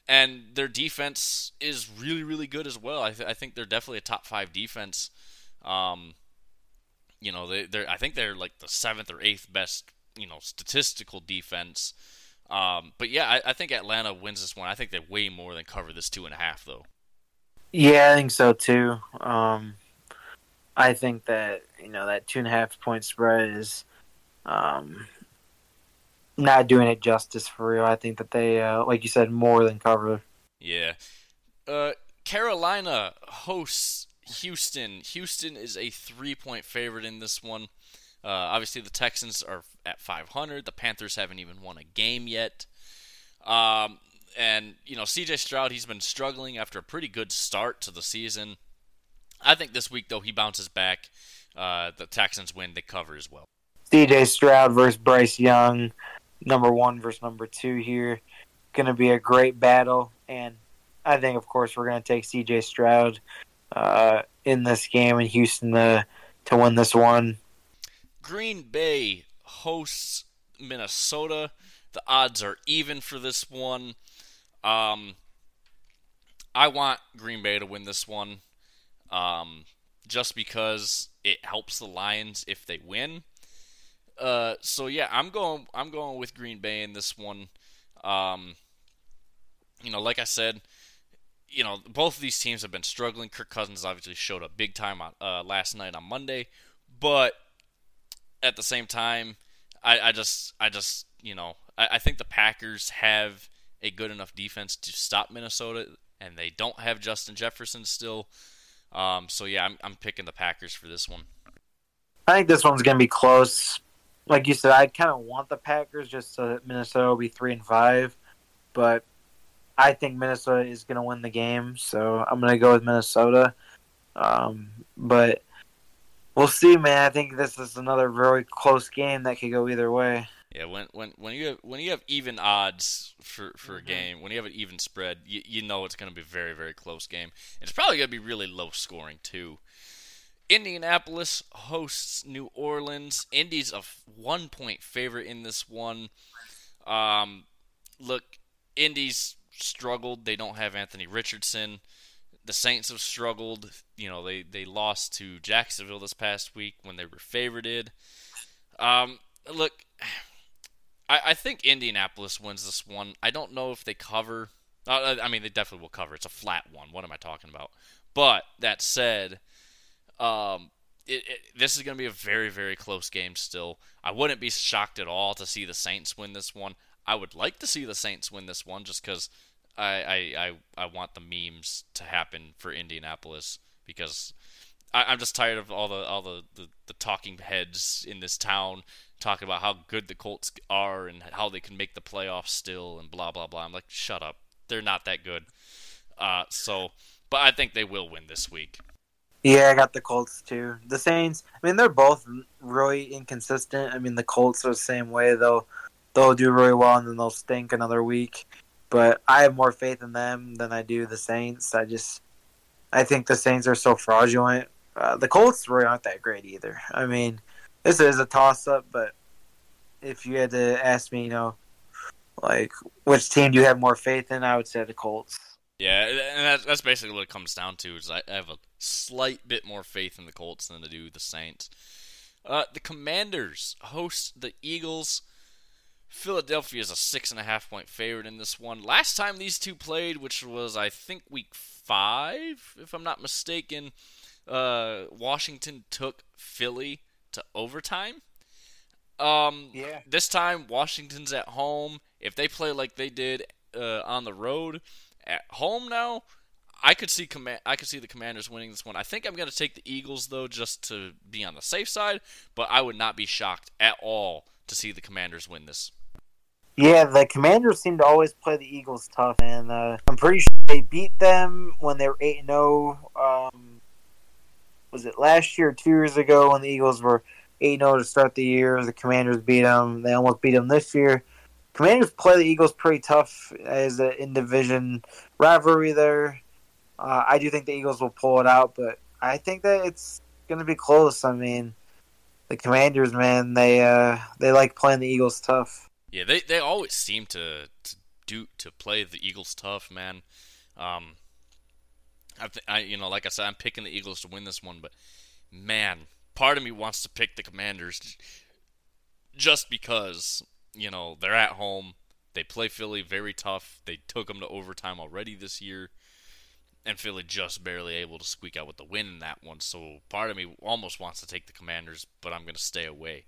And their defense is really, really good as well. I, th- I think they're definitely a top five defense. Um, you know, they, they're I think they're like the seventh or eighth best, you know, statistical defense. Um, but yeah, I, I think Atlanta wins this one. I think they way more than cover this two and a half, though. Yeah, I think so too. Um, I think that you know that two and a half point spread is um, not doing it justice for real. I think that they, uh, like you said, more than cover. Yeah. Uh, Carolina hosts Houston. Houston is a three point favorite in this one. Uh, obviously, the Texans are at 500. The Panthers haven't even won a game yet. Um, and you know, C.J. Stroud, he's been struggling after a pretty good start to the season. I think this week though he bounces back. Uh, the Texans win, they cover as well. C.J. Stroud versus Bryce Young, number one versus number two here. Going to be a great battle, and I think, of course, we're going to take C.J. Stroud uh, in this game in Houston to to win this one. Green Bay hosts Minnesota. The odds are even for this one. Um, I want Green Bay to win this one, um, just because it helps the Lions if they win. Uh, so yeah, I'm going. I'm going with Green Bay in this one. Um, you know, like I said, you know, both of these teams have been struggling. Kirk Cousins obviously showed up big time on, uh, last night on Monday, but at the same time, I, I just, I just, you know, I, I think the Packers have a good enough defense to stop Minnesota, and they don't have Justin Jefferson still. Um, so yeah, I'm I'm picking the Packers for this one. I think this one's to be close. Like you said, I kind of want the Packers just so that Minnesota will be three and five, but I think Minnesota is to win the game, so I'm to go with Minnesota. Um, but we'll see, man. I think this is another very close game that could go either way. Yeah, when when when you have when you have even odds for for mm-hmm. a game, when you have an even spread, you, you know it's going to be a very very close game. It's probably going to be really low scoring too. Indianapolis hosts New Orleans. Indy's a one point favorite in this one. Um, look, Indy's struggled. They don't have Anthony Richardson. The Saints have struggled. You know, they, they lost to Jacksonville this past week when they were favorited. Um, look, I, I think Indianapolis wins this one. I don't know if they cover. Uh, I mean, they definitely will cover. It's a flat one. What am I talking about? But that said, um, it, it, this is going to be a very, very close game still. I wouldn't be shocked at all to see the Saints win this one. I would like to see the Saints win this one just because I, I, I, I want the memes to happen for Indianapolis because I, am just tired of all the all the, the, the talking heads in this town talking about how good the Colts are and how they can make the playoffs still and blah blah blah. I'm like, shut up. They're not that good. Uh, so, but I think they will win this week. Yeah, I got the Colts too. The Saints, I mean, they're both really inconsistent. I mean, the Colts are the same way. They'll they'll do really well and then they'll stink another week. But I have more faith in them than I do the Saints. I just I think the Saints are so fraudulent. Uh, the Colts really aren't that great either. I mean, this is a toss up, but if you had to ask me, you know, like which team do you have more faith in, I would say the Colts. Yeah, and that's basically what it comes down to. Is I have a slight bit more faith in the Colts than I do the Saints. Uh, the Commanders host the Eagles. Philadelphia is a six and a half point favorite in this one. Last time these two played, which was I think week five, if I'm not mistaken, uh, Washington took Philly to overtime. Um, yeah. This time Washington's at home. If they play like they did uh, on the road, at home now, I could see command. I could see the Commanders winning this one. I think I'm going to take the Eagles though, just to be on the safe side. But I would not be shocked at all to see the Commanders win this. Yeah, the Commanders seem to always play the Eagles tough, and uh, I'm pretty sure they beat them when they were eight and zero. Oh, um, was it last year or two years ago when the Eagles were eight zero oh to start the year? The Commanders beat them. They almost beat them this year. Commanders play the Eagles pretty tough as an in division rivalry there. Uh, I do think the Eagles will pull it out, but I think that it's going to be close. I mean, the Commanders, man, they uh, they like playing the Eagles tough. Yeah, they they always seem to, to do to play the Eagles tough, man. Um, I, th- I you know, like I said, I'm picking the Eagles to win this one, but man, part of me wants to pick the Commanders just because you know they're at home. They play Philly very tough. They took them to overtime already this year and Philly just barely able to squeak out with the win in that one. So part of me almost wants to take the Commanders, but I'm going to stay away.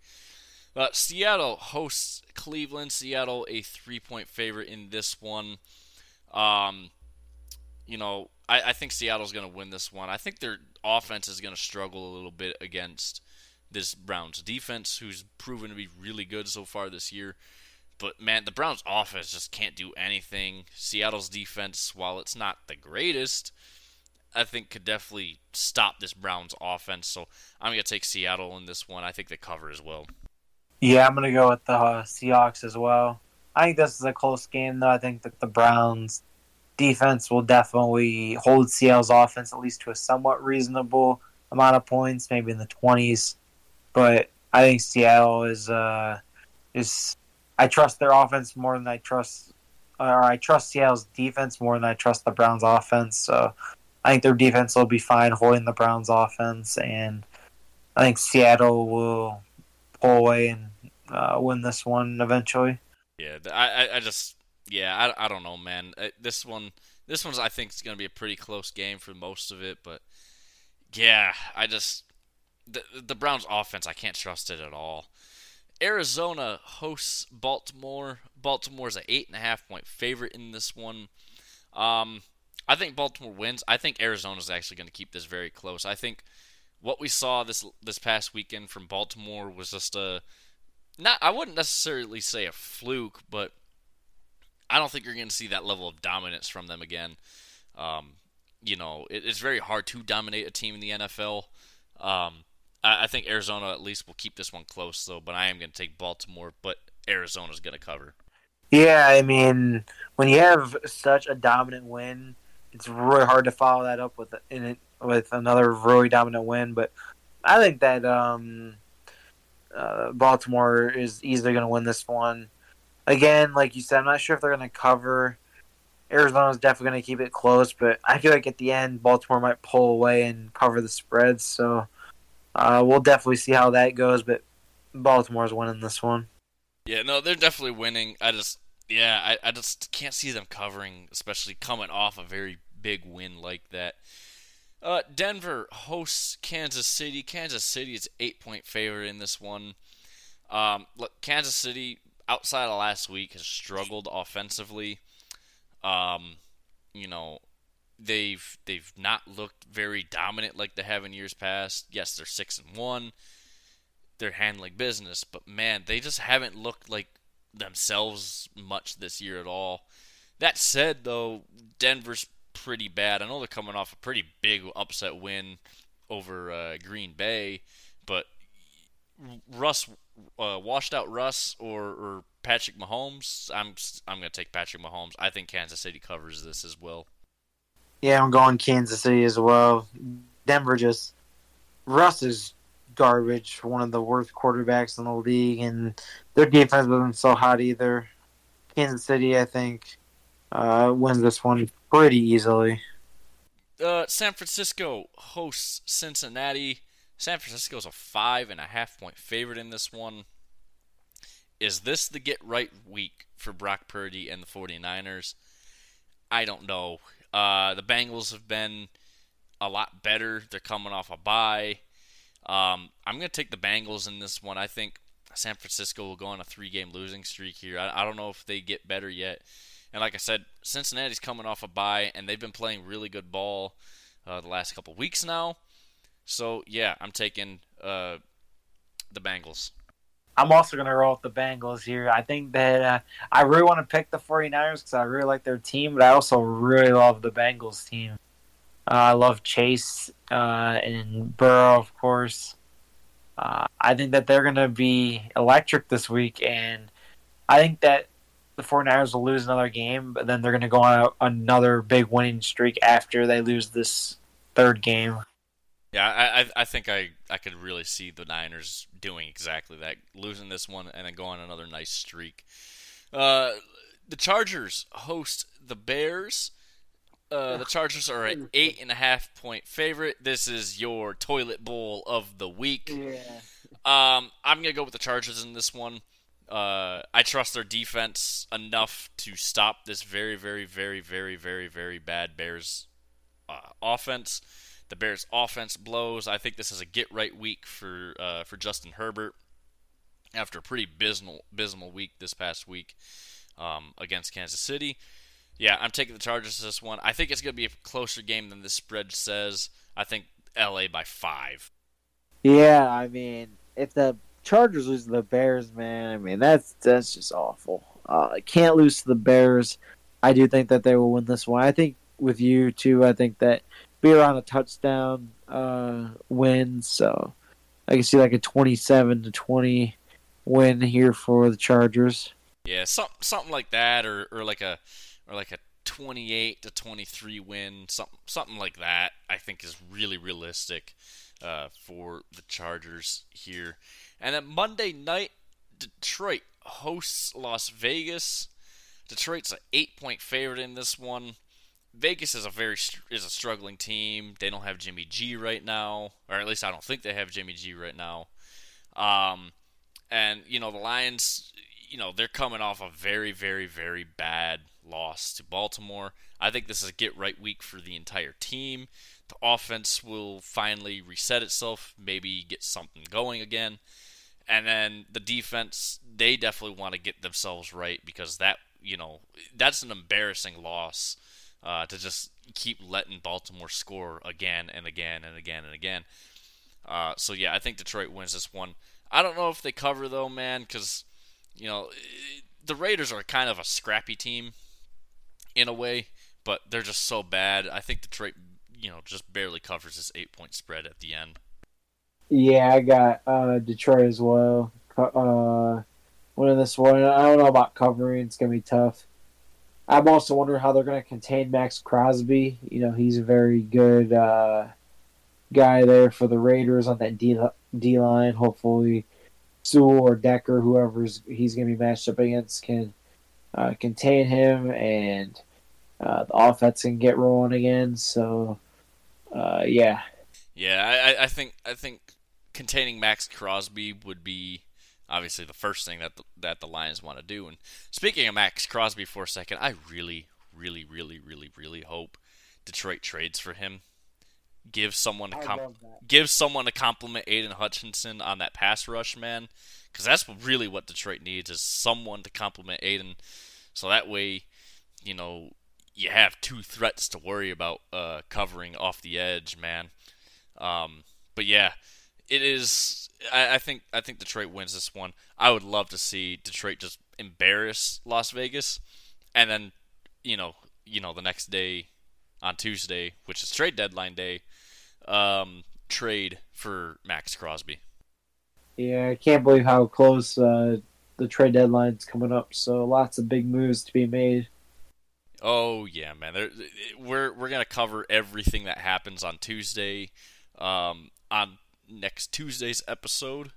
Uh, Seattle hosts Cleveland. Seattle a three point favorite in this one. Um, you know, I, I think Seattle's going to win this one. I think their offense is going to struggle a little bit against this Browns defense, who's proven to be really good so far this year. But man, the Browns' offense just can't do anything. Seattle's defense, while it's not the greatest, I think could definitely stop this Browns offense. So I'm gonna take Seattle in this one. I think they cover as well. Yeah, I'm gonna go with the uh, Seahawks as well. I think this is a close game, though. I think that the Browns' defense will definitely hold Seattle's offense at least to a somewhat reasonable amount of points, maybe in the 20s. But I think Seattle is uh, is I trust their offense more than I trust, or I trust Seattle's defense more than I trust the Browns' offense. So I think their defense will be fine holding the Browns' offense, and I think Seattle will pull away and uh, win this one eventually. Yeah, I, I just, yeah, I, I don't know, man. Uh, this one, this one's I think is going to be a pretty close game for most of it, but yeah, I just the the Browns' offense, I can't trust it at all. Arizona hosts Baltimore. Baltimore's an eight and a half point favorite in this one. Um, I think Baltimore wins. I think Arizona's actually going to keep this very close. I think what we saw this this past weekend from Baltimore was just a not I wouldn't necessarily say a fluke, but I don't think you're going to see that level of dominance from them again. Um, you know, it, it's very hard to dominate a team in the NFL. Um, I, I, think Arizona at least will keep this one close, though. But I am going to take Baltimore, but Arizona's going to cover. Yeah, I mean, when you have such a dominant win, it's really hard to follow that up with it, with another really dominant win. But I think that um, uh, Baltimore is easily going to win this one. Again, like you said, I'm not sure if they're going to cover. Arizona's definitely going to keep it close, but I feel like at the end, Baltimore might pull away and cover the spreads. So uh, we'll definitely see how that goes. But Baltimore's winning this one. Yeah, no, they're definitely winning. I just, yeah, I, I just can't see them covering, especially coming off a very big win like that. Uh, Denver hosts Kansas City. Kansas City is eight point favorite in this one. Um, look, Kansas City outside of last week has struggled offensively. Um, you know, they've they've not looked very dominant like they have in years past. Yes, they're six and one. They're handling business, but man, they just haven't looked like themselves much this year at all. That said, though, Denver's pretty bad. I know they're coming off a pretty big upset win over uh, Green Bay, but Russ, uh, washed out Russ or, or Patrick Mahomes, I'm I'm gonna take Patrick Mahomes. I think Kansas City covers this as well. Yeah, I'm going Kansas City as well. Denver just Russ is garbage, one of the worst quarterbacks in the league, and their defense wasn't so hot either. Kansas City, I think, uh, wins this one pretty easily. Uh, San Francisco hosts Cincinnati. San Francisco is a five and a half point favorite in this one. Is this the get right week for Brock Purdy and the 49ers? I don't know. Uh, the Bengals have been a lot better. They're coming off a bye. Um, I'm going to take the Bengals in this one. I think San Francisco will go on a three game losing streak here. I, I don't know if they get better yet. And like I said, Cincinnati's coming off a bye, and they've been playing really good ball uh, the last couple weeks now. So, yeah, I'm taking uh, the Bengals. I'm also going to roll with the Bengals here. I think that uh, I really want to pick the 49ers because I really like their team, but I also really love the Bengals team. Uh, I love Chase uh, and Burrow, of course. Uh, I think that they're going to be electric this week, and I think that the 49ers will lose another game, but then they're going to go on a, another big winning streak after they lose this third game. Yeah, I, I think I, I could really see the Niners doing exactly that, losing this one and then going on another nice streak. Uh, the Chargers host the Bears. Uh, the Chargers are an eight and a half point favorite. This is your toilet bowl of the week. Yeah. Um, I'm gonna go with the Chargers in this one. Uh, I trust their defense enough to stop this very, very, very, very, very, very bad Bears uh, offense. The Bears' offense blows. I think this is a get right week for uh, for Justin Herbert after a pretty abysmal, abysmal week this past week um, against Kansas City. Yeah, I'm taking the Chargers this one. I think it's going to be a closer game than the spread says. I think LA by five. Yeah, I mean, if the Chargers lose to the Bears, man, I mean that's that's just awful. Uh, can't lose to the Bears. I do think that they will win this one. I think with you too. I think that be around a touchdown uh, win. So I can see like a 27 to 20 win here for the Chargers. Yeah, something something like that, or, or like a or like a 28 to 23 win, something something like that. I think is really realistic uh, for the Chargers here. And then Monday night, Detroit hosts Las Vegas. Detroit's an eight point favorite in this one. Vegas is a very is a struggling team. They don't have Jimmy G right now, or at least I don't think they have Jimmy G right now. Um, and you know the Lions, you know they're coming off a very very very bad loss to Baltimore. I think this is a get right week for the entire team. The offense will finally reset itself, maybe get something going again. And then the defense, they definitely want to get themselves right because that, you know, that's an embarrassing loss uh, to just keep letting Baltimore score again and again and again and again. Uh, so yeah, I think Detroit wins this one. I don't know if they cover though, man, because you know the Raiders are kind of a scrappy team in a way, but they're just so bad. I think Detroit, you know, just barely covers this eight point spread at the end. Yeah, I got uh, Detroit as well. Uh, winning this one. I don't know about covering. It's gonna be tough. I'm also wondering how they're gonna contain Maxx Crosby. You know, he's a very good uh, guy there for the Raiders on that D D line. Hopefully, Sewell or Decker, whoever's he's gonna be matched up against, can uh, contain him, and uh, the offense can get rolling again. So, uh, yeah, yeah, I, I think I think containing Maxx Crosby would be obviously the first thing that the, that the Lions want to do. And speaking of Maxx Crosby for a second, I really, really, really, really, really hope Detroit trades for him. Give someone a comp- give someone a compliment Aidan Hutchinson on that pass rush, man, because that's really what Detroit needs is someone to compliment Aidan. so that way, you know, you have two threats to worry about uh, covering off the edge, man. Um, but yeah, it is. I, I, think I think Detroit wins this one. I would love to see Detroit just embarrass Las Vegas, and then you know you know the next day on Tuesday, which is trade deadline day, um, trade for Maxx Crosby. Yeah, I can't believe how close uh, the trade deadline's coming up. So lots of big moves to be made. Oh yeah, man. There, we're we're gonna cover everything that happens on Tuesday. Um, on next Tuesday's episode.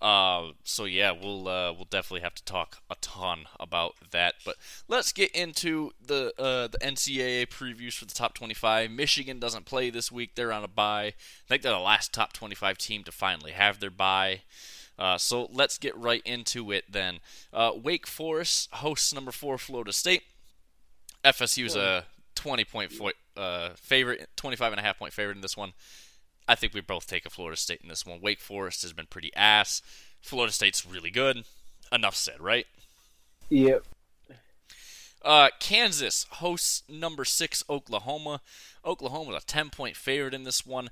Uh, so yeah, we'll uh, we'll definitely have to talk a ton about that. But let's get into the uh, the NCAA previews for the top 25. Michigan doesn't play this week; they're on a bye. I think they're the last top 25 team to finally have their bye. Uh, so let's get right into it then. Uh, Wake Forest hosts number four Florida State. FSU is a 20 point fo- uh, favorite, 25 and a half point favorite in this one. I think we both take a Florida State in this one. Wake Forest has been pretty ass. Florida State's really good. Enough said, right? Yep. Uh, Kansas hosts number six Oklahoma. Oklahoma's a ten point favorite in this one.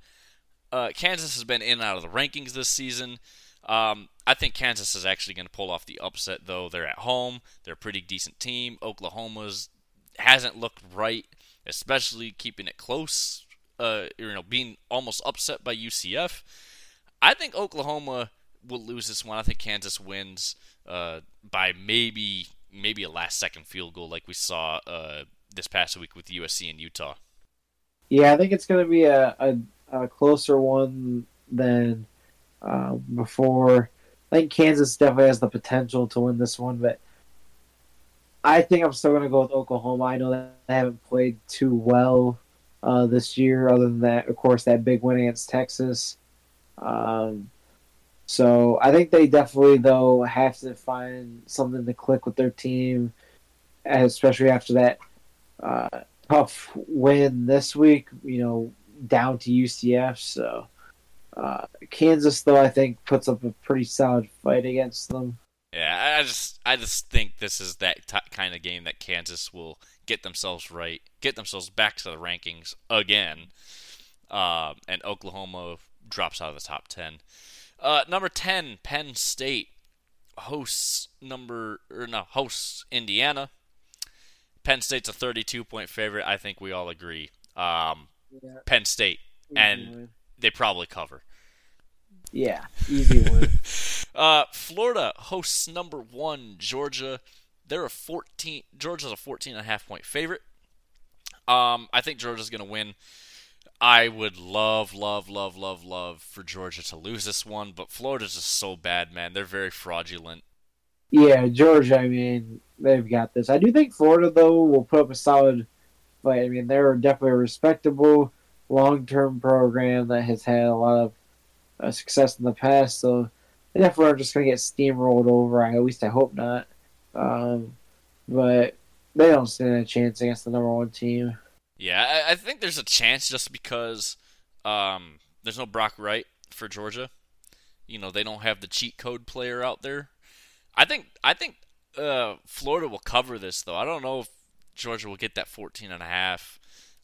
Uh, Kansas has been in and out of the rankings this season. Um, I think Kansas is actually going to pull off the upset, though. They're at home. They're a pretty decent team. Oklahoma's hasn't looked right, especially keeping it close uh, you know, being almost upset by UCF. I think Oklahoma will lose this one. I think Kansas wins uh, by maybe maybe a last second field goal like we saw uh, this past week with USC and Utah. Yeah, I think it's going to be a, a, a, closer one than uh, before. I think Kansas definitely has the potential to win this one, but I think I'm still going to go with Oklahoma. I know that they haven't played too well uh, this year. Other than that, of course, that big win against Texas. Um, so I think they definitely though have to find something to click with their team, especially after that uh, tough win this week. You know, down to UCF. So uh, Kansas though I think puts up a pretty solid fight against them. Yeah, I just I just think this is that t- kind of game that Kansas will get themselves right, get themselves back to the rankings again, uh, and Oklahoma drops out of the top ten. Uh, number ten, Penn State hosts number or no hosts Indiana. Penn State's a 32 point favorite. I think we all agree. Um, yeah. Penn State, and they probably cover. Yeah, easy one. uh, Florida hosts number one Georgia. They're a 14. Georgia's a 14 and a half point favorite. Um, I think Georgia's going to win. I would love, love, love, love, love for Georgia to lose this one, but Florida's just so bad, man. They're very fraudulent. Yeah, Georgia. I mean, they've got this. I do think Florida though will put up a solid fight. I mean, they're definitely a respectable long-term program that has had a lot of uh, success in the past. So they definitely are just going to get steamrolled over. I, at least I hope not. Um, but they don't stand a chance against the number one team. Yeah, I, I think there's a chance just because um, there's no Brock Wright for Georgia. You know, they don't have the cheat code player out there. I think I think uh, Florida will cover this though. I don't know if Georgia will get that 14 and a half.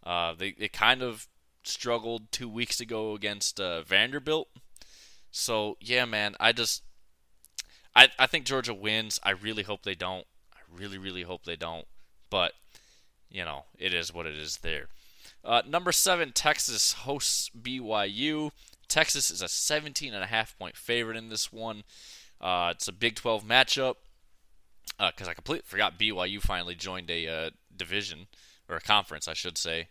Uh, they they kind of struggled two weeks ago against uh, Vanderbilt. So yeah, man, I just I I think Georgia wins. I really hope they don't. I really really hope they don't. But you know, it is what it is there. Uh, number seven, Texas hosts BYU. Texas is a 17 and a half point favorite in this one. Uh, it's a Big 12 matchup because uh, I completely forgot BYU finally joined a uh, division or a conference, I should say.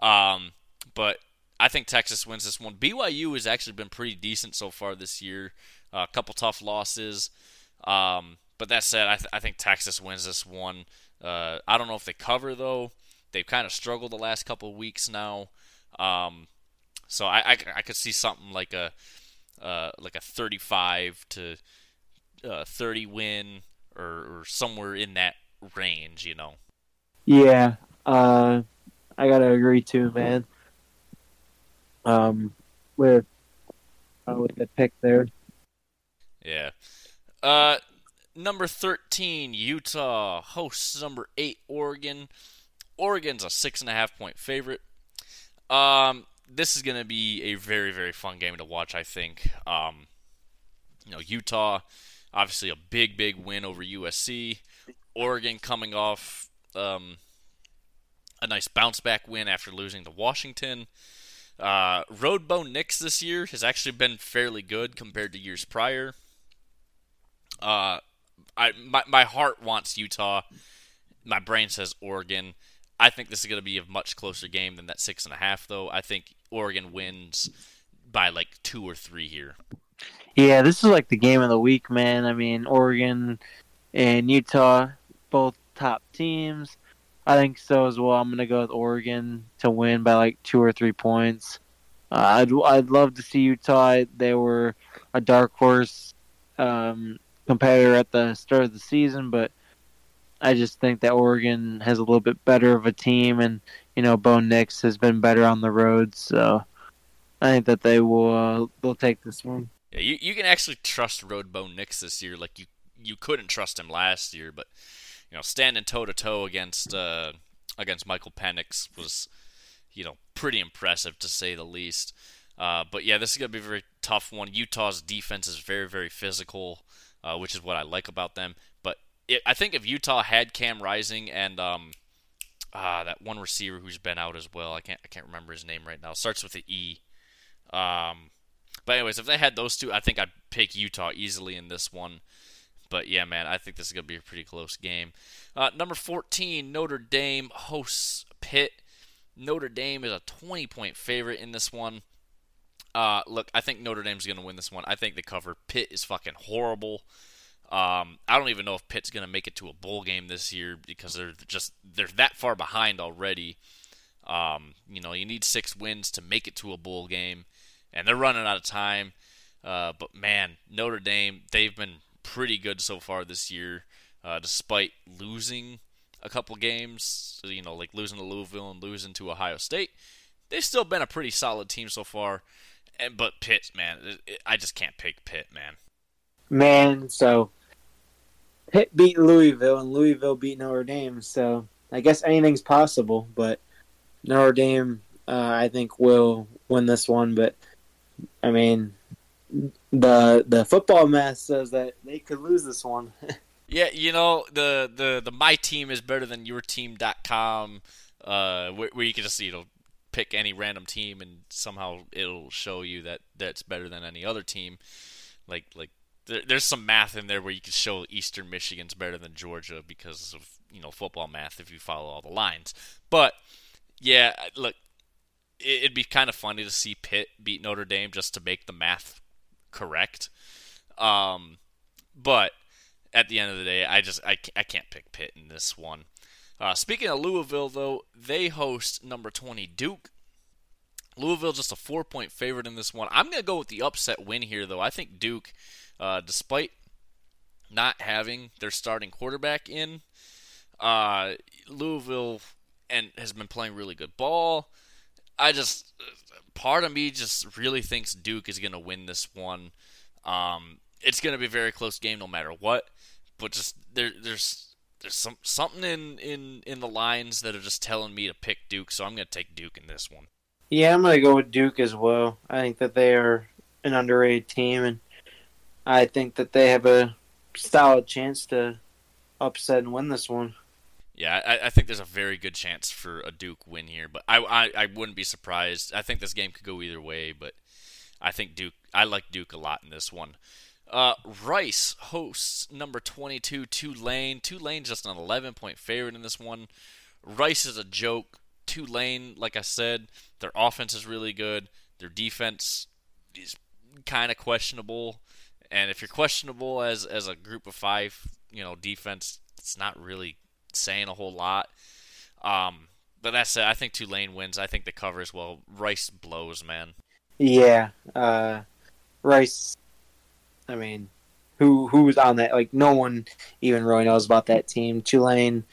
Um, but I think Texas wins this one. BYU has actually been pretty decent so far this year. A couple tough losses. Um, but that said, I, th- I, think Texas wins this one. Uh, I don't know if they cover though. They've kind of struggled the last couple weeks now. Um, so I, I, I, could see something like a uh, like a 35 to uh, 30 win or, or, somewhere in that range, you know. Yeah, uh, I gotta agree too, man. Um, with uh, with the pick there. Yeah. Uh, number 13, Utah hosts number 8, Oregon. Oregon's a six and a half point favorite. Um, this is going to be a very, very fun game to watch, I think. Um, you know, Utah, obviously a big, big win over USC. Oregon coming off um, a nice bounce back win after losing to Washington. Uh, Road Bo Nix this year has actually been fairly good compared to years prior. Uh, I my, my heart wants Utah. My brain says Oregon. I think this is going to be a much closer game than that six and a half, though. I think Oregon wins by like two or three here. Yeah, this is like the game of the week, man. I mean, Oregon and Utah, both top teams. I think so as well. I'm going to go with Oregon to win by like two or three points. Uh, I'd I'd love to see Utah. They were a dark horse um, competitor at the start of the season, but I just think that Oregon has a little bit better of a team, and you know, Bo Nix has been better on the road, so I think that they will uh, they'll take this one. Yeah, you you can actually trust Road Bo Nix this year, like you you couldn't trust him last year, but you know, standing toe to toe against uh, against Michael Penix was you know pretty impressive to say the least. Uh, but yeah, this is gonna be a very tough one. Utah's defense is very very physical, uh, which is what I like about them. But it, I think if Utah had Cam Rising and um, uh, that one receiver who's been out as well, I can't I can't remember his name right now. Starts with the E. Um, but anyways, if they had those two, I think I'd pick Utah easily in this one. But yeah, man, I think this is gonna be a pretty close game. Uh, number 14, Notre Dame hosts Pitt. Notre Dame is a 20 point favorite in this one. Uh, look, I think Notre Dame's going to win this one. I think the cover. Pitt is fucking horrible. Um, I don't even know if Pitt's going to make it to a bowl game this year because they're just they're that far behind already. Um, you know, you need six wins to make it to a bowl game, and they're running out of time. Uh, but man, Notre Dame, they've been pretty good so far this year, uh, despite losing a couple games. You know, like losing to Louisville and losing to Ohio State. They've still been a pretty solid team so far. And but Pitt, man, I just can't pick Pitt, man. Man, so Pitt beat Louisville and Louisville beat Notre Dame, so I guess anything's possible. But Notre Dame, uh, I think, will win this one. But I mean, the the football math says that they could lose this one. yeah, you know the the the my team is better than your team.com uh where, where you can just see, you know pick any random team and somehow it'll show you that that's better than any other team. Like like there, there's some math in there where you can show Eastern Michigan's better than Georgia because of you know football math if you follow all the lines. But yeah, look, it'd be kind of funny to see Pitt beat Notre Dame just to make the math correct. Um, but at the end of the day, I just I, I can't pick Pitt in this one. Uh, speaking of Louisville, though, they host number 20 Duke. Louisville just a four point favorite in this one. I'm going to go with the upset win here, though. I think Duke, uh, despite not having their starting quarterback in, uh, Louisville and has been playing really good ball. I just, part of me just really thinks Duke is going to win this one. Um, it's going to be a very close game no matter what, but just there, there's there's some something in in in the lines that are just telling me to pick Duke, so I'm going to take Duke in this one. Yeah, I'm going to go with Duke as well. I think that they are an underrated team, and I think that they have a solid chance to upset and win this one. Yeah, I, I think there's a very good chance for a Duke win here, but I, I I wouldn't be surprised. I think this game could go either way, but I think Duke. I like Duke a lot in this one. Uh, Rice hosts number 22 Tulane. Tulane just an 11 point favorite in this one. Rice is a joke. Tulane, like I said, their offense is really good. Their defense is kind of questionable. And if you're questionable as as a group of five, you know, defense, it's not really saying a whole lot. Um, but that said, I think Tulane wins. I think the cover as well. Rice blows, man. Yeah, uh, Rice I mean, who who was on that? Like no one even really knows about that team. Tulane,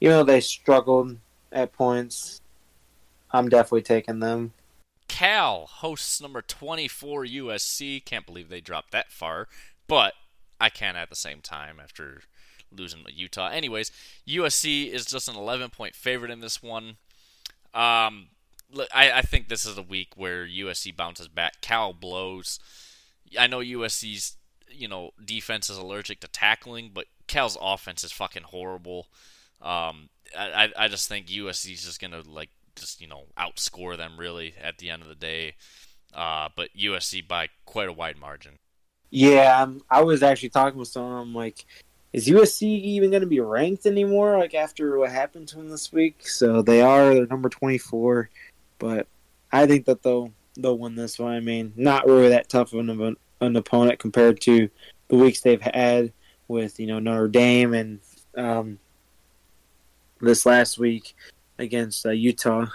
even though they struggled at points, I'm definitely taking them. Cal hosts number 24 USC. Can't believe they dropped that far, but I can at the same time after losing Utah. Anyways, USC is just an 11 point favorite in this one. Um, I, I think this is a week where USC bounces back. Cal blows. I know USC's you know defense is allergic to tackling, but Cal's offense is fucking horrible. Um, I I just think USC is just gonna like just you know outscore them really at the end of the day. Uh, but USC by quite a wide margin. Yeah, um, I was actually talking with someone. I'm like, is USC even going to be ranked anymore? Like after what happened to them this week? So they are. They're number 24, but I think that they'll they'll win this one. I mean, not really that tough of an an opponent compared to the weeks they've had with you know Notre Dame and um, this last week against uh, Utah.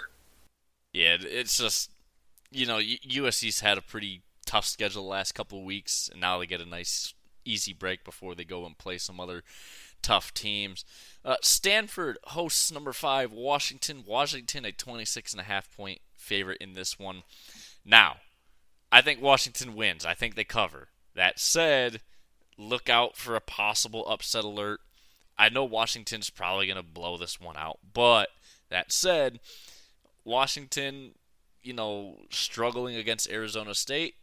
Yeah, it's just you know USC's had a pretty tough schedule the last couple weeks, and now they get a nice easy break before they go and play some other tough teams. Uh, Stanford hosts number five Washington. Washington a 26 and a half point favorite in this one. Now, I think Washington wins. I think they cover. That said, look out for a possible upset alert. I know Washington's probably going to blow this one out, but that said, Washington, you know, struggling against Arizona State,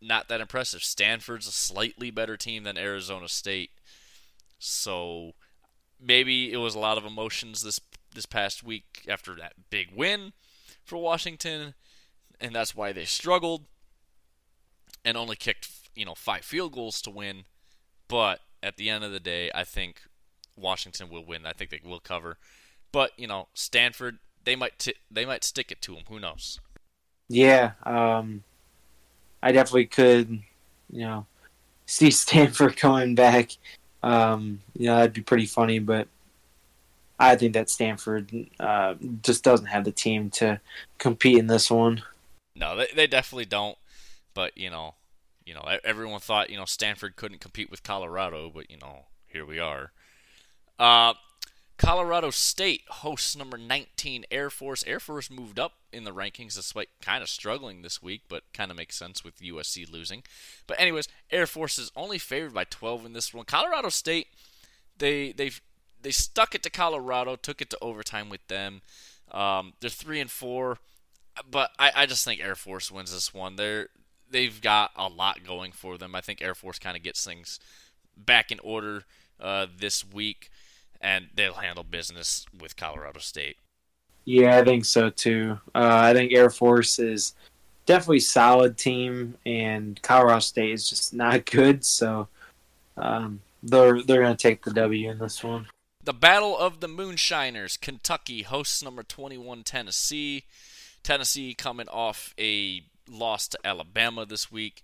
not that impressive. Stanford's a slightly better team than Arizona State. So maybe it was a lot of emotions this this past week after that big win for Washington, and that's why they struggled and only kicked you know five field goals to win. But at the end of the day, I think Washington will win. I think they will cover. But you know, Stanford they might t- they might stick it to them. Who knows? Yeah, um, I definitely could. You know, see Stanford coming back. Um, you know, that'd be pretty funny. But I think that Stanford uh, just doesn't have the team to compete in this one. No, they they definitely don't. But you know, you know, everyone thought you know Stanford couldn't compete with Colorado, but you know, here we are. Uh, Colorado State hosts number 19 Air Force. Air Force moved up in the rankings despite kind of struggling this week, but kind of makes sense with USC losing. But anyways, Air Force is only favored by 12 in this one. Colorado State, they they they stuck it to Colorado, took it to overtime with them. Um, they're three and four, but I, I just think Air Force wins this one. They're they've got a lot going for them. I think Air Force kind of gets things back in order uh, this week, and they'll handle business with Colorado State. Yeah, I think so too. Uh, I think Air Force is definitely solid team, and Colorado State is just not good. So um, they're they're going to take the W in this one. The Battle of the Moonshiners. Kentucky hosts number 21 Tennessee. Tennessee coming off a lost to Alabama this week.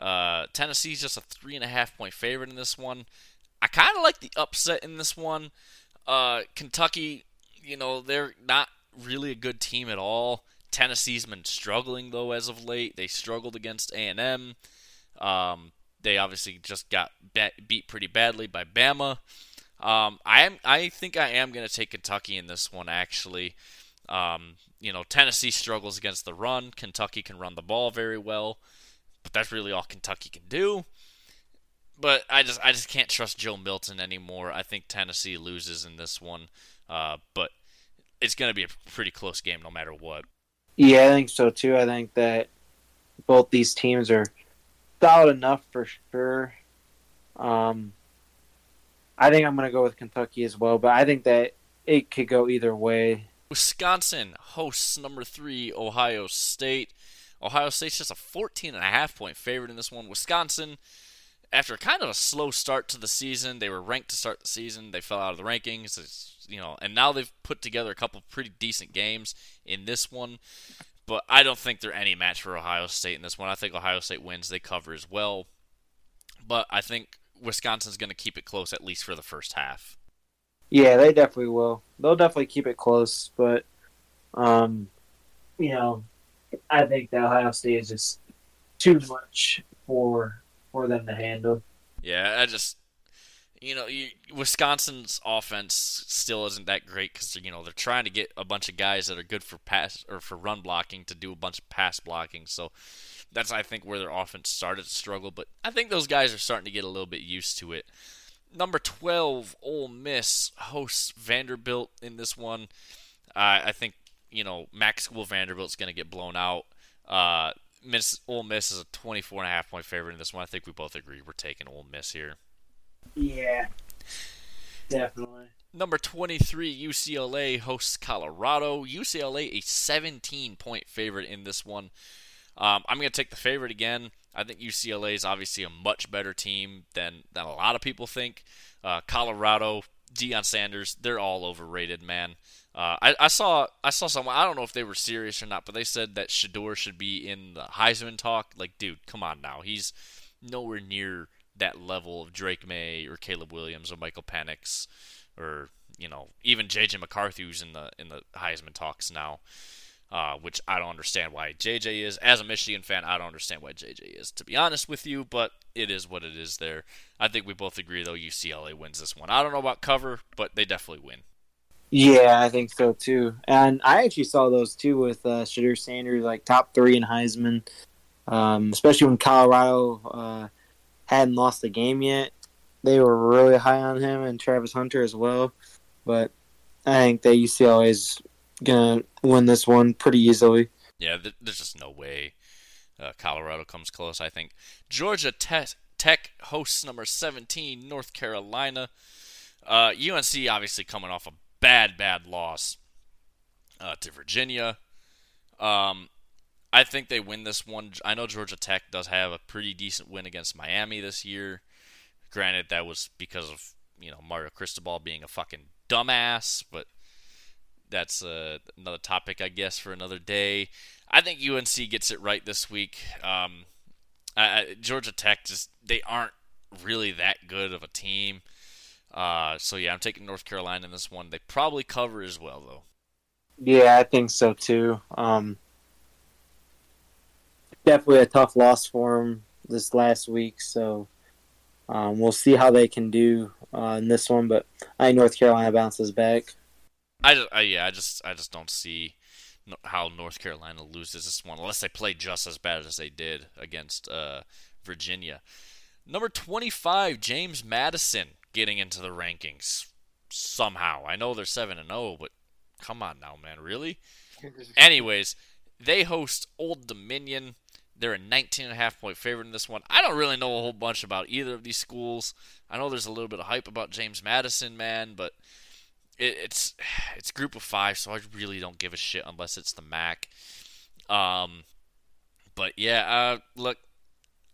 Uh, Tennessee's just a three and a half point favorite in this one. I kind of like the upset in this one. Uh, Kentucky, you know, they're not really a good team at all. Tennessee's been struggling though as of late. They struggled against A and M. Um, they obviously just got beat pretty badly by Bama. Um, I am. I think I am going to take Kentucky in this one. Actually, um, you know, Tennessee struggles against the run. Kentucky can run the ball very well, but that's really all Kentucky can do. but I just I just can't trust Joe Milton anymore. I think Tennessee loses in this one, uh, but it's going to be a pretty close game no matter what. Yeah, I think so too. I think that both these teams are solid enough for sure. Um, I think I'm going to go with Kentucky as well, but I think that it could go either way. Wisconsin hosts number three Ohio State. Ohio State's just a 14 and a half point favorite in this one. Wisconsin, after kind of a slow start to the season, they were ranked to start the season. They fell out of the rankings. You know, and now they've put together a couple pretty decent games in this one. But I don't think they're any match for Ohio State in this one. I think Ohio State wins. They cover as well. But I think Wisconsin's going to keep it close at least for the first half. Yeah, they definitely will. They'll definitely keep it close, but um, you know, I think that Ohio State is just too much for for them to handle. Yeah, I just you know, you, Wisconsin's offense still isn't that great because you know they're trying to get a bunch of guys that are good for pass or for run blocking to do a bunch of pass blocking. So that's I think where their offense started to struggle. But I think those guys are starting to get a little bit used to it. Number twelve, Ole Miss hosts Vanderbilt in this one. Uh, I think you know Max School Vanderbilt's going to get blown out. Uh, Miss Ole Miss is a 24 and a half point favorite in this one. I think we both agree we're taking Ole Miss here. Yeah, definitely. Number 23, UCLA hosts Colorado. UCLA, a 17 point favorite in this one. Um, I'm going to take the favorite again. I think UCLA is obviously a much better team than, than a lot of people think. Uh, Colorado, Deion Sanders, they're all overrated, man. Uh, I, I, saw I saw someone I don't know if they were serious or not, but they said that Shedeur should be in the Heisman talk. Like, dude, come on now, he's nowhere near that level of Drake Maye or Caleb Williams or Michael Penix or you know even JJ McCarthy who's in the in the Heisman talks now. Uh, which I don't understand why JJ is. As a Michigan fan, I don't understand why JJ is, to be honest with you, but it is what it is there. I think we both agree, though, UCLA wins this one. I don't know about cover, but they definitely win. Yeah, I think so, too. And I actually saw those, too, with uh, Shedeur Sanders, like top three in Heisman, um, especially when Colorado uh, hadn't lost the game yet. They were really high on him and Travis Hunter as well. But I think that UCLA is to win this one pretty easily. Yeah, there's just no way uh, Colorado comes close, I think. Georgia Tech, Tech hosts number 17, North Carolina. Uh, UNC obviously coming off a bad, bad loss uh, to Virginia. Um, I think they win this one. I know Georgia Tech does have a pretty decent win against Miami this year. Granted, that was because of you know Mario Cristobal being a fucking dumbass, but that's uh, another topic, I guess, for another day. I think UNC gets it right this week. Um, I, Georgia Tech just they aren't really that good of a team. Uh, so yeah, I'm taking North Carolina in this one. They probably cover as well, though. Yeah, I think so too. Um, definitely a tough loss for them this last week. So um, we'll see how they can do uh, in this one. But I think North Carolina bounces back. I, just, I yeah, I just I just don't see how North Carolina loses this one unless they play just as bad as they did against uh, Virginia. Number 25, James Madison getting into the rankings somehow. I know they're 7 and 0, but come on now, man, really? Anyways, they host Old Dominion. They're a 19 and a half point favorite in this one. I don't really know a whole bunch about either of these schools. I know there's a little bit of hype about James Madison, man, but it, it's it's group of five, so I really don't give a shit unless it's the MAC. Um, but yeah, uh, look,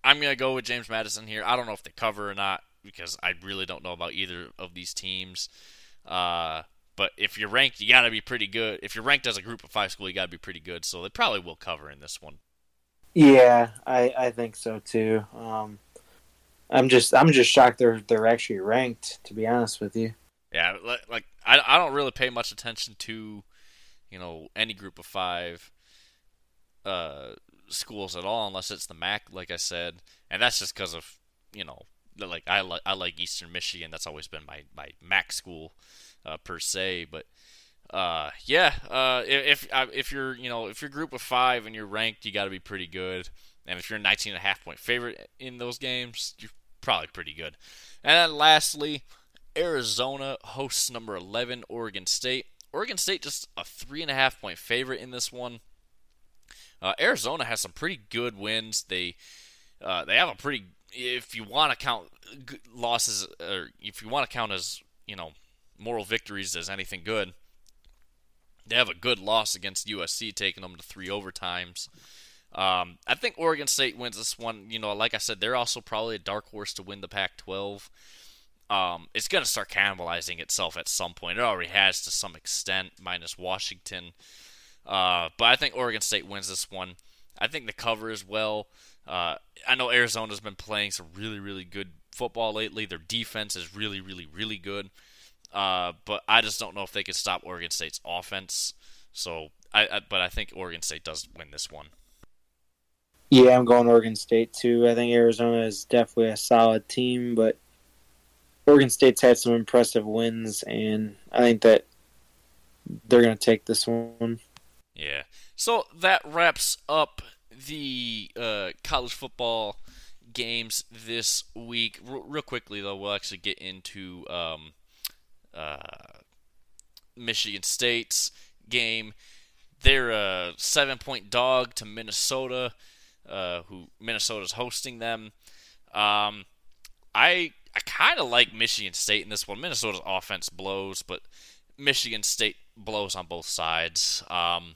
I'm gonna go with James Madison here. I don't know if they cover or not because I really don't know about either of these teams. Uh, but if you're ranked, you got to be pretty good. If you're ranked as a group of five school, you got to be pretty good. So they probably will cover in this one. Yeah, I, I think so too. Um, I'm just I'm just shocked they're they're actually ranked. To be honest with you. Yeah, like, I, I don't really pay much attention to, you know, any group of five uh, schools at all, unless it's the MAC, like I said, and that's just because of you know, like I like I like Eastern Michigan. That's always been my my MAC school uh, per se, but uh, yeah, uh, if uh, if you're you know if you're group of five and you're ranked, you got to be pretty good. And if you're a 19 and a half point favorite in those games, you're probably pretty good. And then lastly, Arizona hosts number 11 Oregon State. Oregon State just a three and a half point favorite in this one. Uh, Arizona has some pretty good wins. They uh, they have a pretty if you want to count losses or if you want to count as you know moral victories as anything good. They have a good loss against USC, taking them to three overtimes. Um, I think Oregon State wins this one. You know, like I said, they're also probably a dark horse to win the Pac-12. Um, it's going to start cannibalizing itself at some point. It already has to some extent, minus Washington. Uh, but I think Oregon State wins this one. I think the cover as well. Uh, I know Arizona's been playing some really, really good football lately. Their defense is really, really, really good. Uh, but I just don't know if they can stop Oregon State's offense. So, I, I, but I think Oregon State does win this one. Yeah, I'm going Oregon State too. I think Arizona is definitely a solid team, but Oregon State's had some impressive wins, and I think that they're going to take this one. Yeah. So that wraps up the uh, college football games this week. R- real quickly, though, we'll actually get into um, uh, Michigan State's game. They're a seven-point dog to Minnesota, uh, who Minnesota's hosting them. Um, I I kind of like Michigan State in this one. Minnesota's offense blows, but Michigan State blows on both sides. Um,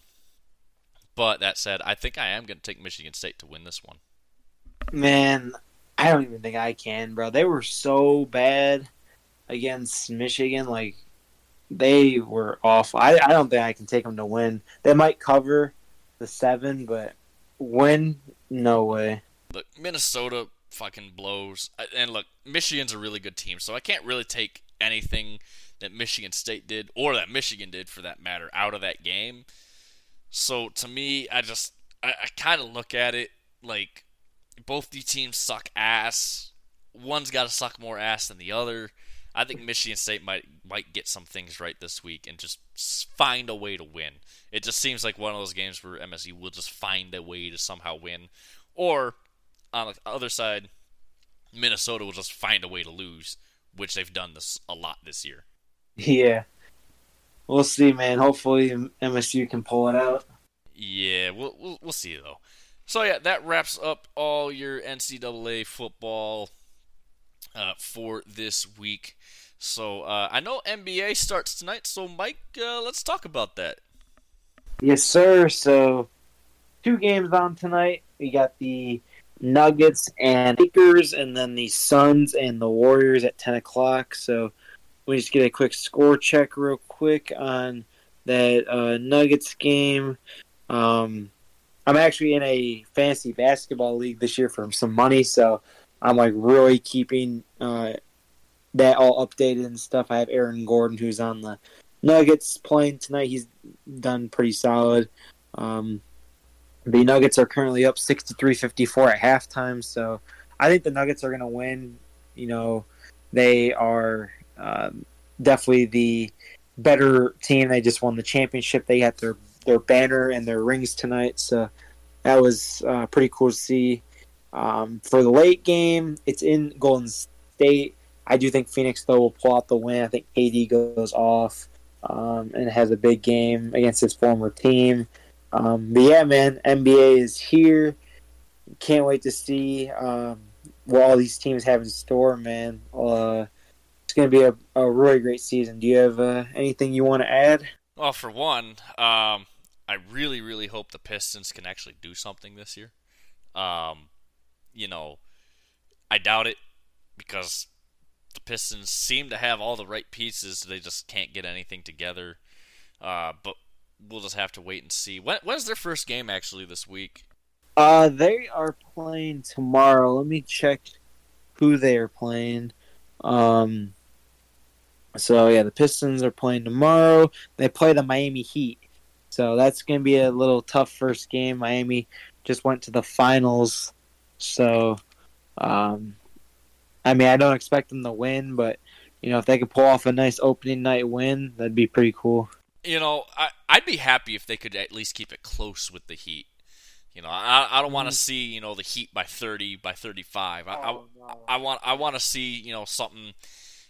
but that said, I think I am going to take Michigan State to win this one. Man, I don't even think I can, bro. They were so bad against Michigan. Like, they were awful. I, I don't think I can take them to win. They might cover the seven, but win, no way. Look, Minnesota fucking blows. And look, Michigan's a really good team, so I can't really take anything that Michigan State did, or that Michigan did for that matter, out of that game. So to me, I just I, I kind of look at it like both these teams suck ass. One's got to suck more ass than the other. I think Michigan State might might get some things right this week and just find a way to win. It just seems like one of those games where MSU will just find a way to somehow win, or on the other side, Minnesota will just find a way to lose, which they've done this a lot this year. Yeah, we'll see, man. Hopefully MSU can pull it out. Yeah, we'll we'll, we'll see though. So yeah, that wraps up all your NCAA football uh, for this week. So uh, I know NBA starts tonight. So Mike, uh, let's talk about that. Yes, sir. So two games on tonight. We got the Nuggets and Lakers, and then the Suns and the Warriors at ten o'clock. So we just get a quick score check real quick on that uh, Nuggets game. Um, I'm actually in a fantasy basketball league this year for some money, so I'm like really keeping uh, that all updated and stuff. I have Aaron Gordon who's on the Nuggets playing tonight. He's done pretty solid. Um, the Nuggets are currently up 63-54 at halftime, so I think the Nuggets are going to win. You know, they are um, definitely the better team. They just won the championship. They got their their banner and their rings tonight, so that was uh, pretty cool to see. Um, for the late game, it's in Golden State. I do think Phoenix though will pull out the win. I think KD goes off um, and has a big game against his former team. Um, but yeah, man, NBA is here. Can't wait to see um, what all these teams have in store, man. Uh, it's going to be a, a really great season. Do you have uh, anything you want to add? Well, for one, um, I really, really hope the Pistons can actually do something this year. Um, you know, I doubt it because the Pistons seem to have all the right pieces. They just can't get anything together. Uh, but we'll just have to wait and see. When, when's their first game actually this week? Uh, they are playing tomorrow. Let me check who they are playing. Um, so yeah, the Pistons are playing tomorrow. They play the Miami Heat. So that's going to be a little tough first game. Miami just went to the finals. So, um, I mean, I don't expect them to win, but, you know, if they could pull off a nice opening night win, that'd be pretty cool. You know, I, I'd be happy if they could at least keep it close with the Heat. You know, I, I don't want to Mhm. see you know the Heat by 30 by 35. I, Oh, I. I want I want to see you know something,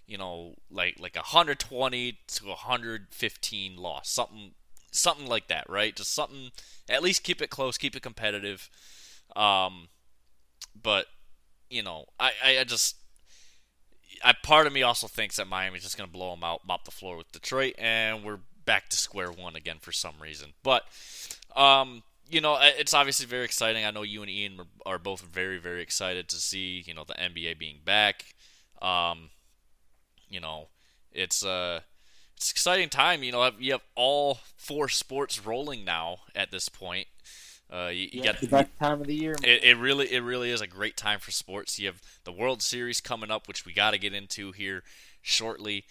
you know like like 120 to 115 loss, something something like that, right? Just something at least keep it close, keep it competitive. Um, but you know, I I, I just I part of me also thinks that Miami's just gonna blow them out, mop the floor with Detroit, and we're back to square one again for some reason. But um, you know, it's obviously very exciting. I know you and Ian are both very, very excited to see you know the NBA being back. Um, you know, it's uh, it's exciting time. You know, you have all four sports rolling now at this point. Uh, you, you Yeah, got the best time of the year. it, it really it really is a great time for sports. You have the World Series coming up, which we got to get into here shortly.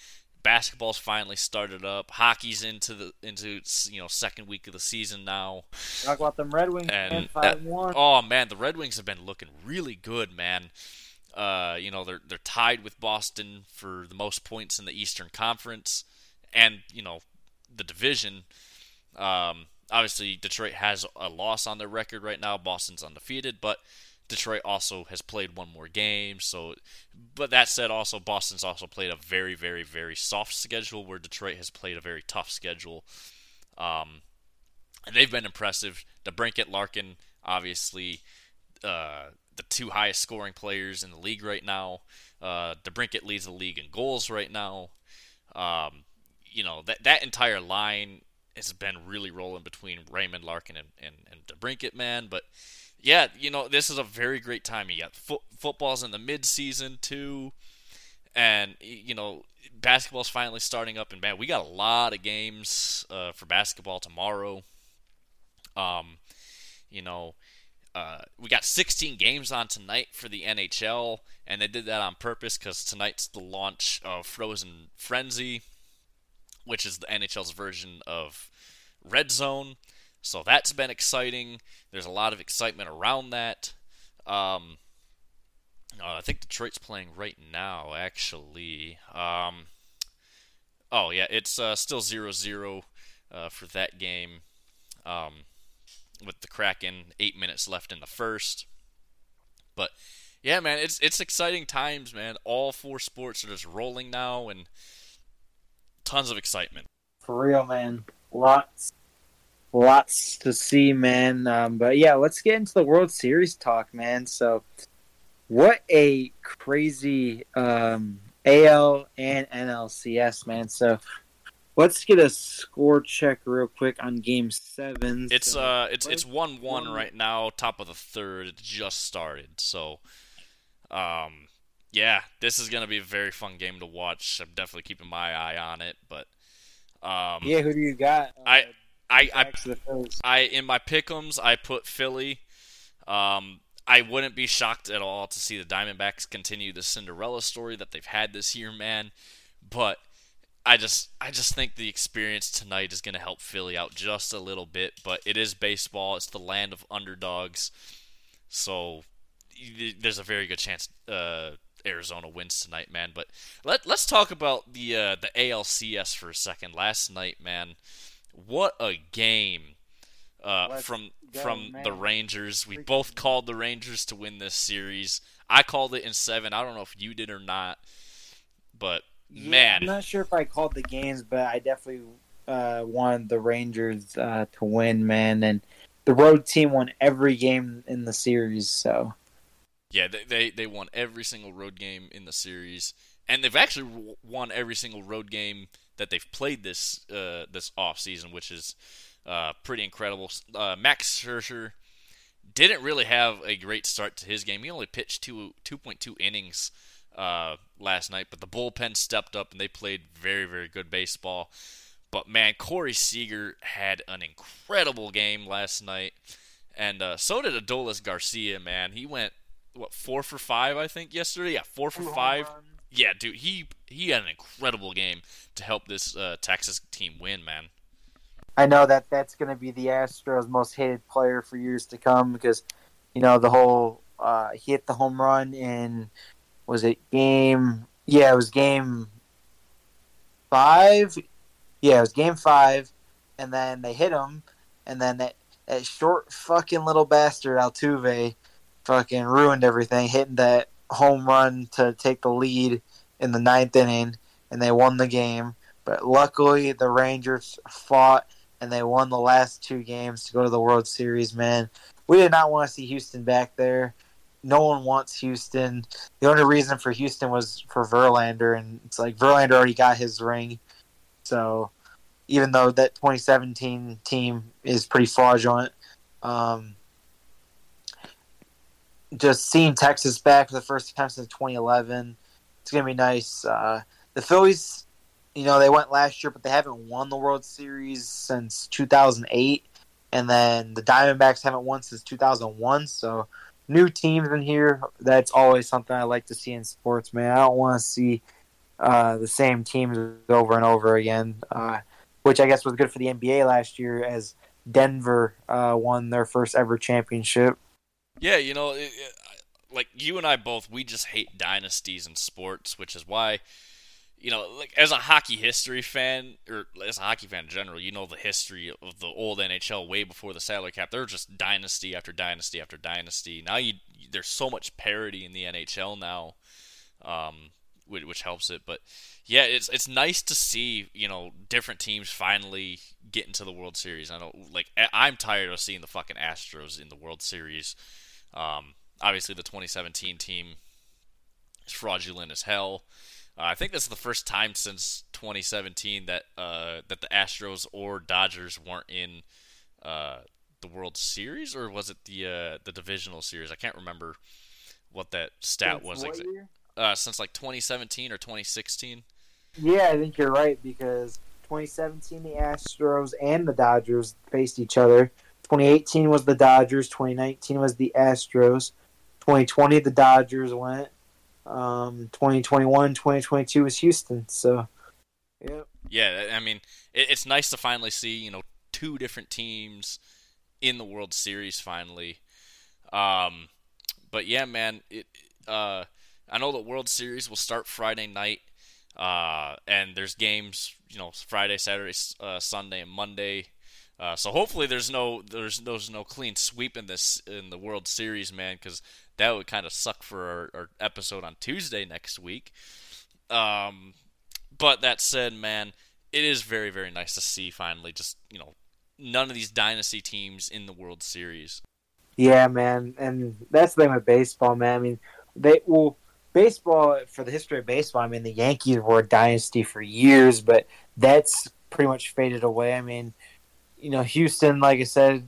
Basketball's finally started up. Hockey's into the into you know second week of the season now. Talk about them Red Wings, And, Five and one. Oh man, the Red Wings have been looking really good, man. Uh, you know they're they're tied with Boston for the most points in the Eastern Conference, and you know the division. Um, obviously, Detroit has a loss on their record right now. Boston's undefeated, but Detroit also has played one more game. So, but that said, also Boston's also played a very, very, very soft schedule, where Detroit has played a very tough schedule. Um, and they've been impressive. DeBrincat, Larkin, obviously, uh, the two highest scoring players in the league right now. Uh, DeBrincat leads the league in goals right now. Um, you know that that entire line has been really rolling between Raymond Larkin and, and, and DeBrincat, man. But yeah, you know this is a very great time. You got fo- football's in the mid season too, and you know basketball's finally starting up. And man, we got a lot of games uh, for basketball tomorrow. Um, you know, uh, we got 16 games on tonight for the NHL, and they did that on purpose because tonight's the launch of Frozen Frenzy, which is the NHL's version of Red Zone. So that's been exciting. There's a lot of excitement around that. Um, uh, I think Detroit's playing right now, actually. Um, oh, yeah, it's uh, still 0 0 uh, for that game. Um, with the Kraken, eight minutes left in the first. But yeah, man, it's it's exciting times, man. All four sports are just rolling now, and tons of excitement. For real, man. Lots, lots to see, man. Um, but yeah, let's get into the World Series talk, man. So, what a crazy um, AL and NLCS, man. So, let's get a score check real quick on Game Seven. It's So- uh, it's it's one one right now, top of the third. It just started, so um, yeah, this is gonna be a very fun game to watch. I'm definitely keeping my eye on it, but um, yeah. Who do you got? Uh, I- I I back to the Phillies. I in my pick'ems I put Philly. Um, I wouldn't be shocked at all to see the Diamondbacks continue the Cinderella story that they've had this year, man. But I just I just think the experience tonight is going to help Philly out just a little bit. But it is baseball; it's the land of underdogs, so there's a very good chance uh, Arizona wins tonight, man. But let let's talk about the uh, the ALCS for a second. Last night, man, what a game! Uh, from go, from the. Rangers, we both called the Rangers to win this series. I called it in seven. I don't know if you did or not, but Yeah, man, I'm not sure if I called the games, but I definitely uh, wanted the Rangers uh, to win, man. And the road team won every game in the series, so Yeah, they, they they won every single road game in the series, and they've actually won every single road game that they've played this uh, this off season, which is uh, pretty incredible. Uh, Max Scherzer didn't really have a great start to his game. He only pitched two two point two innings uh, last night, but the bullpen stepped up and they played very very good baseball. But man, Corey Seager had an incredible game last night, and uh, so did Adolis Garcia. Man, he went what four for five, I think, yesterday. Yeah, four for five. Yeah, dude, he he had an incredible game to help this uh, Texas team win, man. I know that that's going to be the Astros' most hated player for years to come because you know the whole uh, he hit the home run in was it game? Yeah, it was game five. Yeah, it was game five, and then they hit him, and then they, that short fucking little bastard Altuve fucking ruined everything, hitting that home run to take the lead in the ninth inning, and they won the game. But luckily, the Rangers fought and they won the last two games to go to the World Series. Man, we did not want to see Houston back there. No one wants Houston. The only reason for Houston was for Verlander, and it's like Verlander already got his ring. So even though that 2017 team is pretty fraudulent, um, just seeing Texas back for the first time since 2011, it's gonna be nice. Uh, the Phillies, you know, they went last year, but they haven't won the World Series since 2008, and then the Diamondbacks haven't won since 2001. So, new teams in here. That's always something I like to see in sports, man. I don't want to see uh, the same teams over and over again, uh, which I guess was good for the NBA last year as Denver uh, won their first ever championship. Yeah, you know, it, it, like you and I both, we just hate dynasties in sports, which is why, you know, like as a hockey history fan or as a hockey fan in general, you know the history of the old NHL way before the salary cap. They're just dynasty after dynasty after dynasty. Now you there's so much parity in the NHL now, um, which, which helps it. But yeah, it's it's nice to see you know different teams finally get into the World Series. I know, like I'm tired of seeing the fucking Astros in the World Series. Um, obviously, the 2017 team is fraudulent as hell. Uh, I think this is the first time since 2017 that uh, that the Astros or Dodgers weren't in uh, the World Series, or was it the uh, the divisional series? I can't remember what that stat Since was. Exa- uh, since like 2017 or 2016. Yeah, I think you're right because 2017 the Astros and the Dodgers faced each other. 2018 was the Dodgers. 2019 was the Astros. 2020 the Dodgers went. Um, 2021, 2022 was Houston. So, yep. Yeah, I mean, it, it's nice to finally see you know two different teams in the World Series finally. Um, but yeah, man, it. Uh, I know the World Series will start Friday night, uh, and there's games, you know, Friday, Saturday, uh, Sunday, and Monday. Uh, so hopefully there's no there's there's no clean sweep in this in the World Series, man, because that would kind of suck for our, our episode on Tuesday next week. Um, but that said, man, it is very very nice to see finally just you know none of these dynasty teams in the World Series. Yeah, man, and that's the thing with baseball, man. I mean, they well, baseball for the history of baseball. I mean, the Yankees were a dynasty for years, but that's pretty much faded away. I mean, you know, Houston, like I said,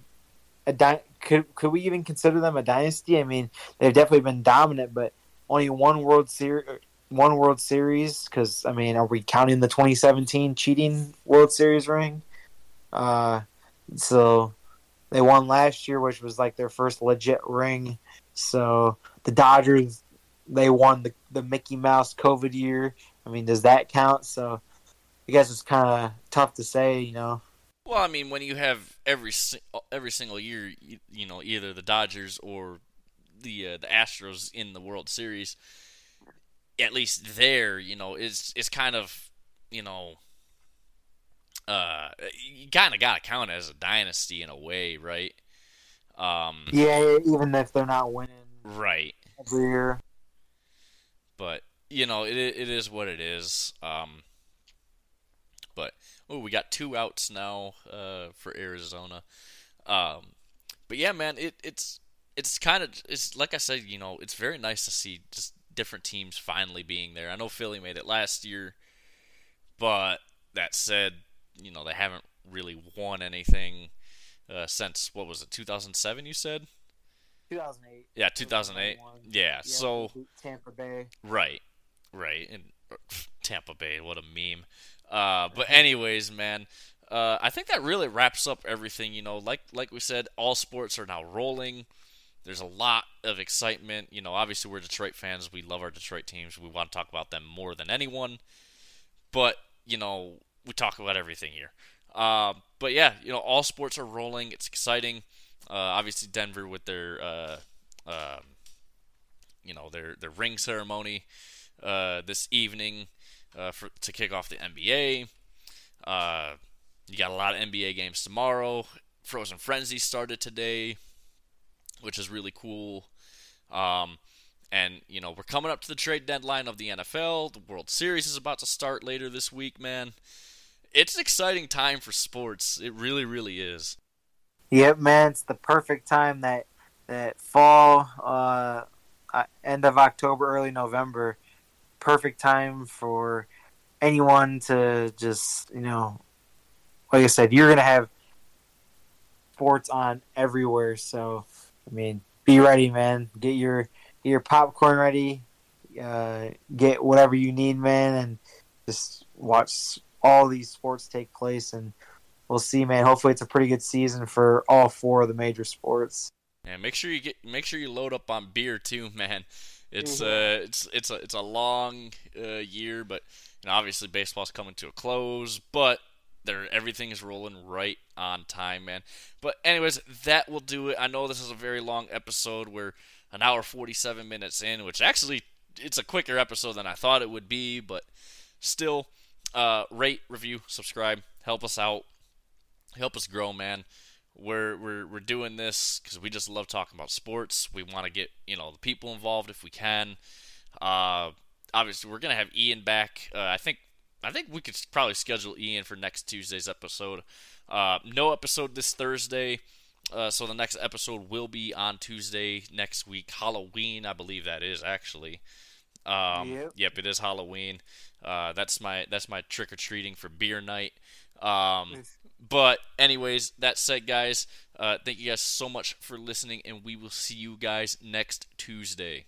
a di- could could we even consider them a dynasty? I mean, they've definitely been dominant, but only one World Series, one World Series. Because I mean, are we counting the 2017 cheating World Series ring? Uh, so they won last year, which was like their first legit ring. So the Dodgers, they won the the Mickey Mouse COVID year. I mean, does that count? So I guess it's kind of tough to say, you know. Well, I mean, when you have every every single year, you, you know, either the Dodgers or the uh, the Astros in the World Series, at least there, you know, it's it's kind of, you know, uh, you kind of got to count it as a dynasty in a way, right? Um, Yeah, even if they're not winning right. every year. but you know it it is what it is. Um, oh, we got two outs now uh, for Arizona. Um, but yeah, man, it it's it's kind of it's like I said, you know, it's very nice to see just different teams finally being there. I know Philly made it last year, but that said, you know, they haven't really won anything uh, since what was it, 2007? You said, 2008. yeah, 2008. Yeah, so. Tampa Bay. Right, right, and uh, Tampa Bay, what a meme. Uh, but anyways, man, uh, I think that really wraps up everything. You know, like like we said, all sports are now rolling. There's a lot of excitement. You know, obviously we're Detroit fans. We love our Detroit teams. We want to talk about them more than anyone. But you know, we talk about everything here. Uh, but yeah, you know, all sports are rolling. It's exciting. Uh, obviously, Denver with their uh, um, you know their their ring ceremony uh, this evening uh, for to kick off the NBA. Uh, you got a lot of NBA games tomorrow. Frozen Frenzy started today, which is really cool. Um, and you know we're coming up to the trade deadline of the NFL. The World Series is about to start later this week, man. It's an exciting time for sports. It really, really is. Yep, man. It's the perfect time that that fall, uh, uh end of October, early November. Perfect time for anyone to just you know, like I said, you're gonna have sports on everywhere. So I mean, be ready, man. Get your get your popcorn ready. Uh, get whatever you need, man, and just watch all these sports take place. And we'll see, man. Hopefully, it's a pretty good season for all four of the major sports. Yeah, make sure you get make sure you load up on beer too, man. It's mm-hmm. uh, it's it's a it's a long uh, year, but you know, obviously baseball's coming to a close, but there everything is rolling right on time, man. But anyways, that will do it. I know this is a very long episode. We're an hour 47 minutes in, which actually it's a quicker episode than I thought it would be, but still uh, rate, review, subscribe, help us out. Help us grow, man. We're we're we're doing this cuz we just love talking about sports. We want to get, you know, the people involved if we can. Uh, obviously we're going to have Ian back. Uh, I think I think we could probably schedule Ian for next Tuesday's episode. Uh, no episode this Thursday, uh, so the next episode will be on Tuesday next week. Halloween, I believe that is actually. Um, yep. yep, it is Halloween. Uh, that's my that's my trick or treating for beer night. Um, but anyways, that said, guys, uh, thank you guys so much for listening, and we will see you guys next Tuesday.